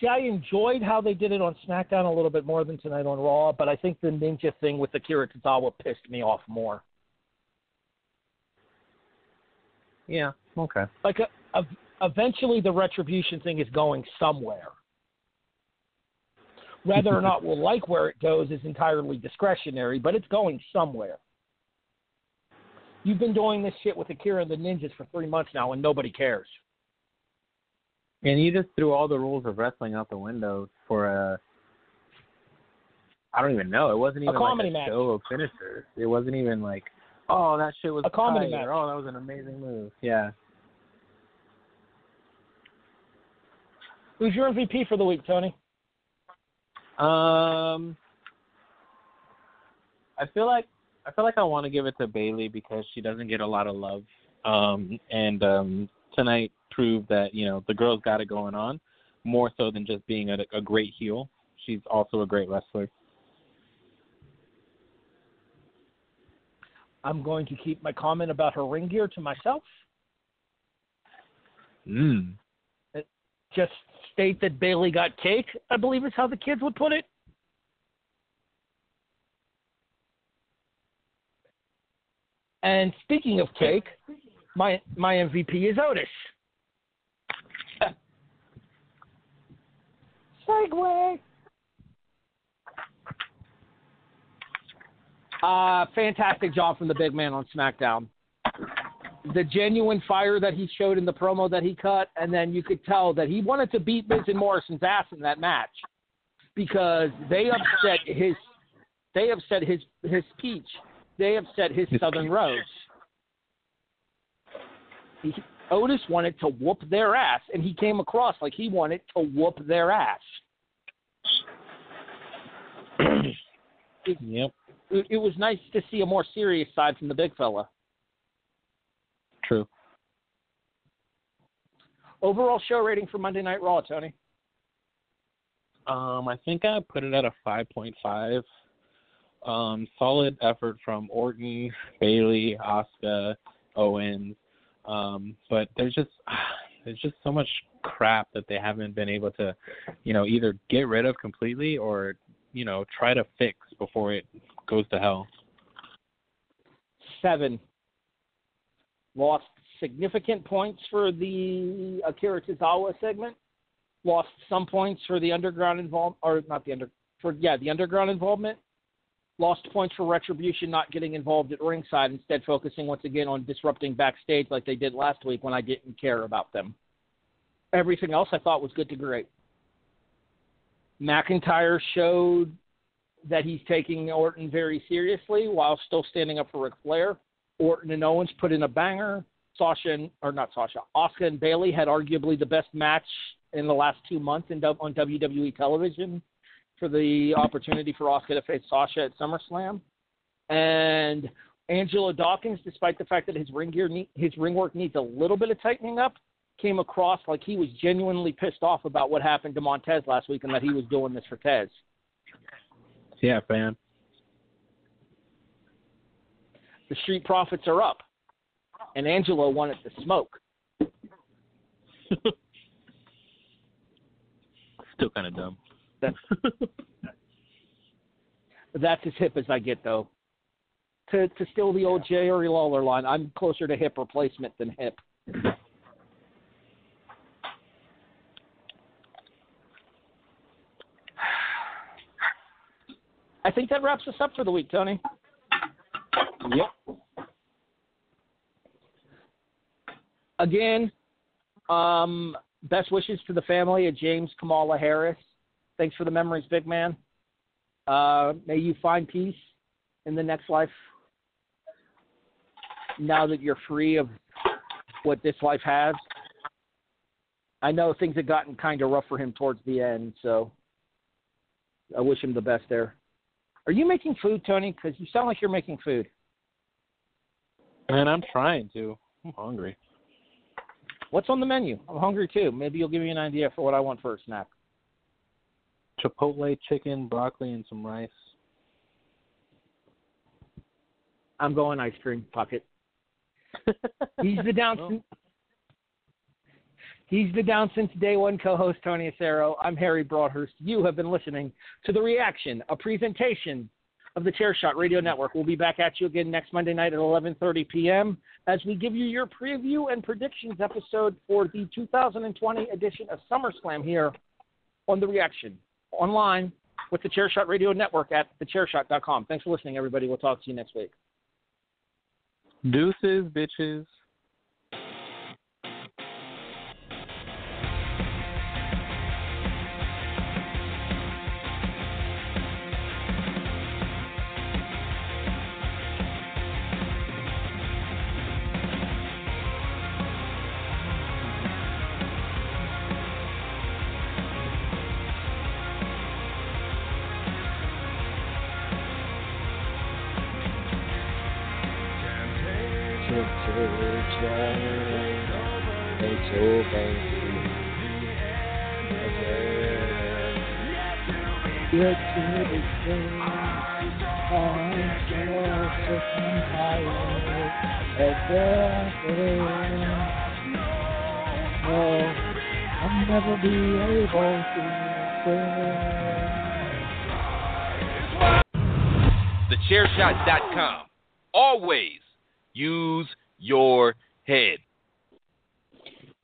See, I enjoyed how they did it on SmackDown a little bit more than tonight on Raw, but I think the ninja thing with Akira Tozawa pissed me off more. Yeah. Okay. Like, a, a, eventually, the retribution thing is going somewhere. Whether or not we'll like where it goes is entirely discretionary, but it's going somewhere. You've been doing this shit with Akira and the Ninjas for three months now, and nobody cares. And you just threw all the rules of wrestling out the window for a. I don't even know. It wasn't even a comedy like a match. show of finishers. It wasn't even like, oh, that shit was a comedy tight, match. Or, oh, that was an amazing move. Yeah. Who's your MVP for the week, Tony? Um, I feel like I feel like I want to give it to Bayley because she doesn't get a lot of love. Um, and um, tonight proved that you know the girl's got it going on, more so than just being a, a great heel. She's also a great wrestler. I'm going to keep my comment about her ring gear to myself. Mm. Just state that Bayley got cake, I believe is how the kids would put it. And speaking of cake, my my MVP is Otis. Segue. Uh, fantastic job from the big man on SmackDown. The genuine fire that he showed in the promo that he cut, and then you could tell that he wanted to beat Miz and Morrison's ass in that match because they upset his, they upset his his peach, they upset his, His Southern peach. Rose. He, Otis wanted to whoop their ass, and he came across like he wanted to whoop their ass. Yep. It, it was nice to see a more serious side from the big fella. True. Overall show rating for Monday Night Raw, Tony. Um, I think I put it at a 5.5. Um, solid effort from Orton, Bayley, Asuka, Owens. Um, but there's just there's just so much crap that they haven't been able to, you know, either get rid of completely or you know try to fix before it goes to hell. Seven. Lost significant points for the Akira Tozawa segment. Lost some points for the underground involvement, or not the under, for yeah, the underground involvement. Lost points for Retribution not getting involved at ringside, instead focusing once again on disrupting backstage like they did last week when I didn't care about them. Everything else I thought was good to great. McIntyre showed that he's taking Orton very seriously while still standing up for Ric Flair. Orton and Owens put in a banger. Sasha and or not Sasha, Asuka and Bayley had arguably the best match in the last two months in, on WWE television for the opportunity for Asuka to face Sasha at SummerSlam. And Angelo Dawkins, despite the fact that his ring gear his ring work needs a little bit of tightening up, came across like he was genuinely pissed off about what happened to Montez last week and that he was doing this for Tez. Yeah, fan. The Street Profits are up, and Angelo wanted to smoke. Still kind of dumb. That's that's as hip as I get, though. To to steal the old Jerry Lawler line, I'm closer to hip replacement than hip. I think that wraps us up for the week, Tony. Yep. Again, um, best wishes to the family of James Kamala Harris. Thanks for the memories, big man. Uh, may you find peace in the next life. Now that you're free of what this life has, I know things have gotten kind of rough for him towards the end, so I wish him the best there. Are you making food, Tony? Because you sound like you're making food. Man, I'm trying to. I'm hungry. What's on the menu? I'm hungry too. Maybe you'll give me an idea for what I want for a snack. Chipotle chicken, broccoli, and some rice. I'm going ice cream pocket. He's the down. Well. He's the down since day one co-host Tony Acero. I'm Harry Broadhurst. You have been listening to the reaction, a presentation of the Chairshot Radio Network. We'll be back at you again next Monday night at 11:30 p.m. as we give you your preview and predictions episode for the 2020 edition of SummerSlam here on the reaction online with the Chairshot Radio Network at thechairshot.com. Thanks for listening, everybody. We'll talk to you next week. Deuces, bitches. TheChairShot.com. Always use your head.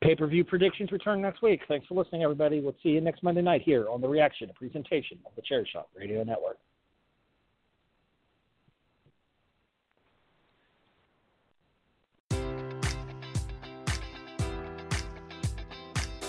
Pay per view predictions return next week. Thanks for listening, everybody. We'll see you next Monday night here on The Reaction, a presentation of the Chair Shot Radio Network.